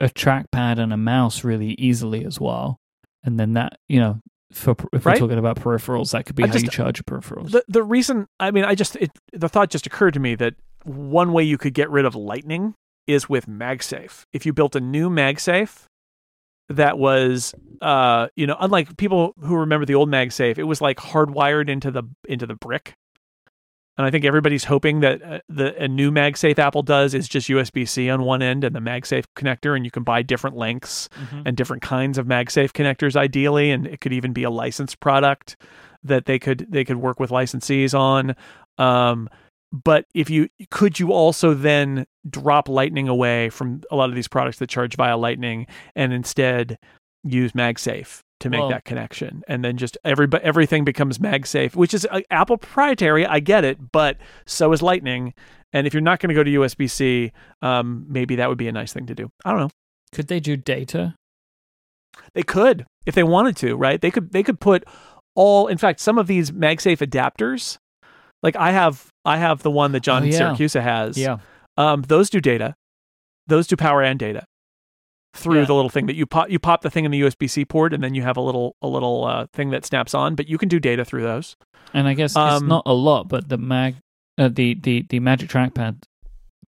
a trackpad and a mouse really easily as well, and then that, you know, for if Right. we're talking about peripherals, that could be I how just- you charge peripherals. The the reason, I mean, I just it, the thought just occurred to me that one way you could get rid of Lightning is with MagSafe. If you built a new MagSafe that was, uh, you know, unlike people who remember the old MagSafe, it was like hardwired into the into the brick. And I think everybody's hoping that uh, the a new MagSafe Apple does is just USB C on one end and the MagSafe connector, and you can buy different lengths Mhm. and different kinds of MagSafe connectors ideally and it could even be a licensed product that they could they could work with licensees on um but if you could you also then drop lightning away from a lot of these products that charge via lightning and instead use MagSafe to make that connection and then just every everything becomes MagSafe which is uh, Apple proprietary I get it but so is lightning and if you're not going to go to USB-C um maybe that would be a nice thing to do I don't know could they do data? they could if they wanted to, right? They could they could put all in fact some of these MagSafe adapters like I have I have the one that John Oh, yeah. Syracuse has. Yeah. Um those do data. Those do power and data through Yeah. the little thing that you pop you pop the thing in the USB-C port and then you have a little a little uh, thing that snaps on, but you can do data through those. And I guess it's Um, not a lot, but the mag, uh, the the the Magic Trackpad,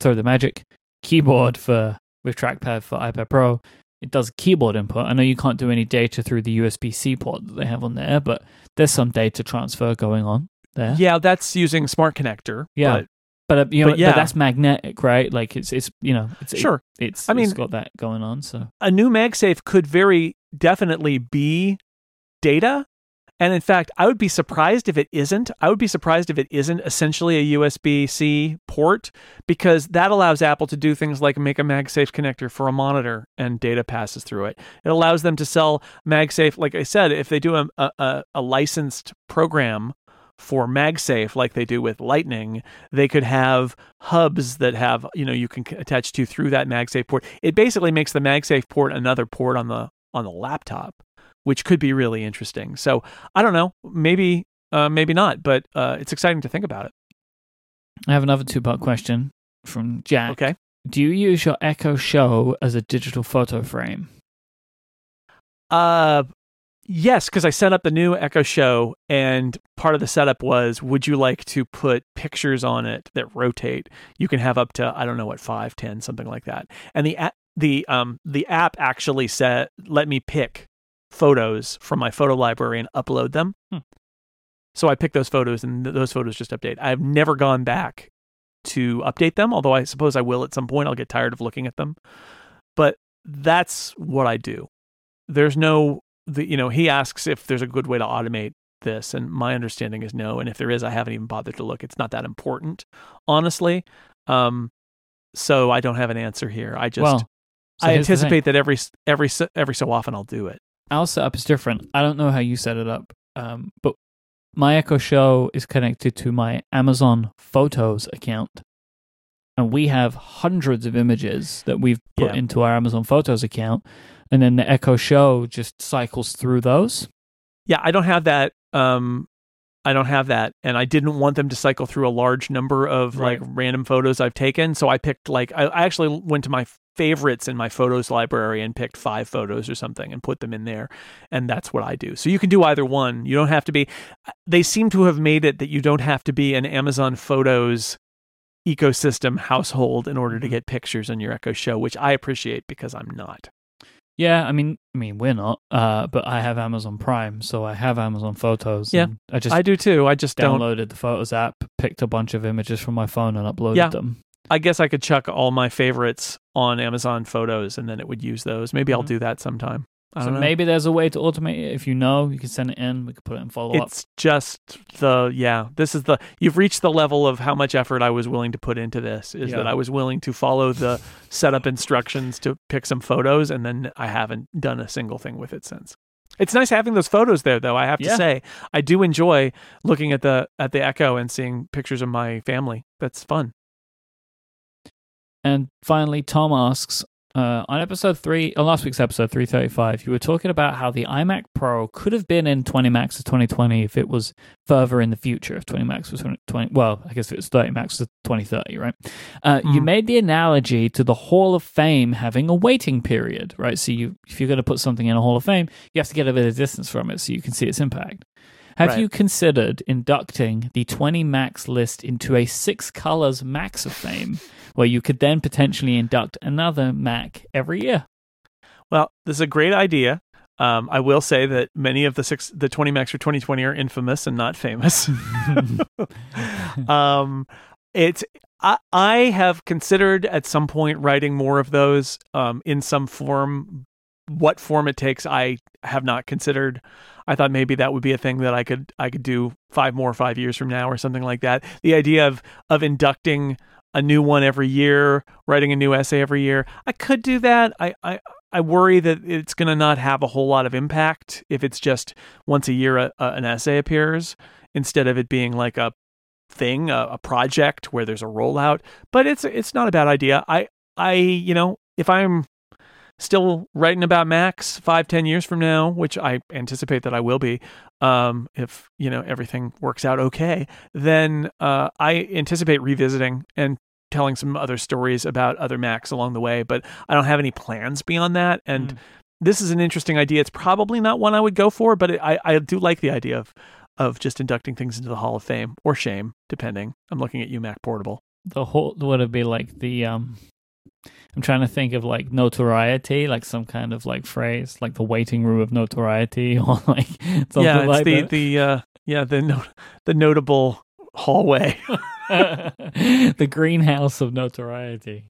sorry, the Magic Keyboard for with trackpad for iPad Pro it does keyboard input. I know you can't do any data through the USB C port that they have on there, but there's some data transfer going on there. Yeah, that's using Smart Connector. Yeah. But- uh, you know, But yeah. but that's magnetic, right? Like it's it's you know, it's it- sure. it's I mean- it's got that going on. So a new MagSafe could very definitely be data. And in fact, I would be surprised if it isn't. I would be surprised if it isn't essentially a USB C port because that allows Apple to do things like make a MagSafe connector for a monitor and data passes through it. It allows them to sell MagSafe, like I said, if they do a, a, a licensed program for MagSafe like they do with Lightning, they could have hubs that have, you know, you can attach to through that MagSafe port. It basically makes the MagSafe port another port on the on the laptop, which could be really interesting. So I don't know, maybe uh, maybe not, but uh, it's exciting to think about it. I have another two part question from Jack. Okay. Do you use your Echo Show as a digital photo frame? Uh yes, because I set up the new Echo Show, and part of the setup was, would you like to put pictures on it that rotate? You can have up to I don't know what five, ten, something like that. And the a- the um the app actually said let me pick photos from my photo library and upload them. Hmm. So I picked those photos, and th- those photos just update. I've never gone back to update them, although I suppose I will at some point. I'll get tired of looking at them, but that's what I do there's no the you know he asks if there's a good way to automate this and my understanding is no and if there is i haven't even bothered to look it's not that important honestly um so i don't have an answer here i just well, so i here's the thing. anticipate that every every every so often i'll do it our setup is different. I don't know how you set it up, um, but my Echo Show is connected to my Amazon Photos account, and we have hundreds of images that we've put Yeah. into our Amazon Photos account, and then the Echo Show just cycles through those. yeah i don't have that um i don't have that and i didn't want them to cycle through a large number of Right. like random photos i've taken so i picked like I, I actually went to my favorites in my photos library and picked five photos or something and put them in there and that's what i do so you can do either one you don't have to be they seem to have made it that you don't have to be an amazon photos ecosystem household in order to get pictures on your echo show which i appreciate because i'm not Yeah, I mean, I mean, we're not, uh, but I have Amazon Prime, so I have Amazon Photos. Yeah, and I just i do too i just don't downloaded the Photos app, picked a bunch of images from my phone, and uploaded Yeah. them. I guess I could chuck all my favorites on Amazon Photos and then it would use those. Maybe I'll Mhm. do that sometime. So know. maybe there's a way to automate it. If you know, you can send it in. We could put it in follow up. it's just the yeah. This is the you've reached the level of how much effort I was willing to put into this. Is Yeah. that I was willing to follow the setup instructions to pick some photos, and then I haven't done a single thing with it since. It's nice having those photos there, though. I have to Yeah. say, I do enjoy looking at the at the Echo and seeing pictures of my family. That's fun. And finally, Tom asks uh, on episode three, on last week's episode 335, you were talking about how the iMac Pro could have been in 20 Macs of 2020 if it was further in the future. If 20 Macs was 20, 20 well, I guess if it was 30 Macs was 2030, right? Uh, You Hmm. made the analogy to the Hall of Fame having a waiting period, right? So you, if you're going to put something in a Hall of Fame, you have to get a bit of distance from it so you can see its impact. Have Right. you considered inducting the 20 Macs list into a six colors Max of Fame, where you could then potentially induct another Mac every year? Well, this is a great idea. Um, I will say that many of the six, the 20 Macs for 2020 are infamous and not famous. (laughs) (laughs) um, it's I, I have considered at some point writing more of those um, in some form. What form it takes, I have not considered. I thought maybe that would be a thing that I could I could do five more five years from now or something like that. The idea of of inducting a new one every year, writing a new essay every year, I could do that. I I, I worry that it's going to not have a whole lot of impact if it's just once a year a, a, an essay appears instead of it being like a thing, a, a project where there's a rollout. But it's it's not a bad idea. I I you know if I'm still writing about Macs five ten years from now, which I anticipate that I will be, um, if you know everything works out okay, then uh, I anticipate revisiting and telling some other stories about other Macs along the way. But I don't have any plans beyond that, and Mm. this is an interesting idea. It's probably not one I would go for, but it, I I do like the idea of of just inducting things into the Hall of Fame or shame, depending. I'm looking at you, Mac Portable. The whole would it be like the um I'm trying to think of like notoriety, like some kind of like phrase, like the waiting room of notoriety, (laughs) or like something yeah, it's like the that. the uh, yeah the no- the notable hallway. (laughs) (laughs) the greenhouse of notoriety.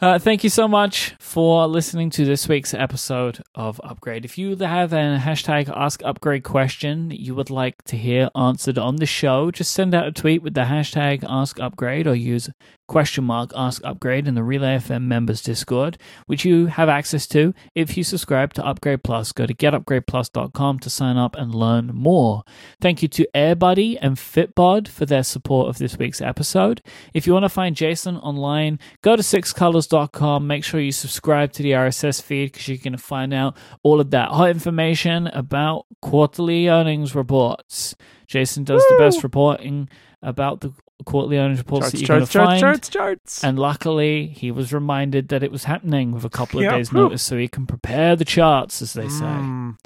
Uh, thank you so much for listening to this week's episode of Upgrade. If you have a hashtag Ask Upgrade question you would like to hear answered on the show, just send out a tweet with the hashtag Ask Upgrade or use question mark Ask Upgrade in the Relay FM members Discord, which you have access to if you subscribe to Upgrade Plus. Go to getupgradeplus.com to sign up and learn more. Thank you to AirBuddy and Fitbod for their support of this week's episode. If you want to find Jason online, go to sixcolors.com. Make sure you subscribe to the RSS feed because you're going to find out all of that hot information about quarterly earnings reports. Jason does the best reporting about the quarterly earnings reports charts, that you're charts, going to charts, find. charts, charts. And luckily, he was reminded that it was happening with a couple of Yeah, days' whew. notice, so he can prepare the charts, as they say. Mm.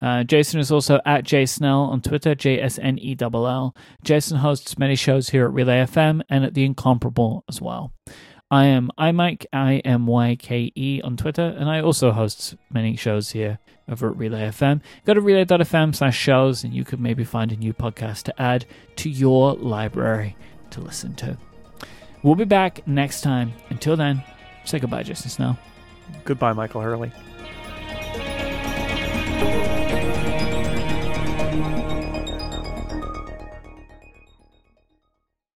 Uh, Jason is also at jsnell on Twitter, J S N E L L. Jason hosts many shows here at Relay FM and at The Incomparable as well. I am iMyke, I M Y K E on Twitter, and I also host many shows here over at Relay FM. Go to relay.fm slash shows, and you could maybe find a new podcast to add to your library to listen to. We'll be back next time. Until then, say goodbye, Jason Snell. Goodbye, Michael Hurley.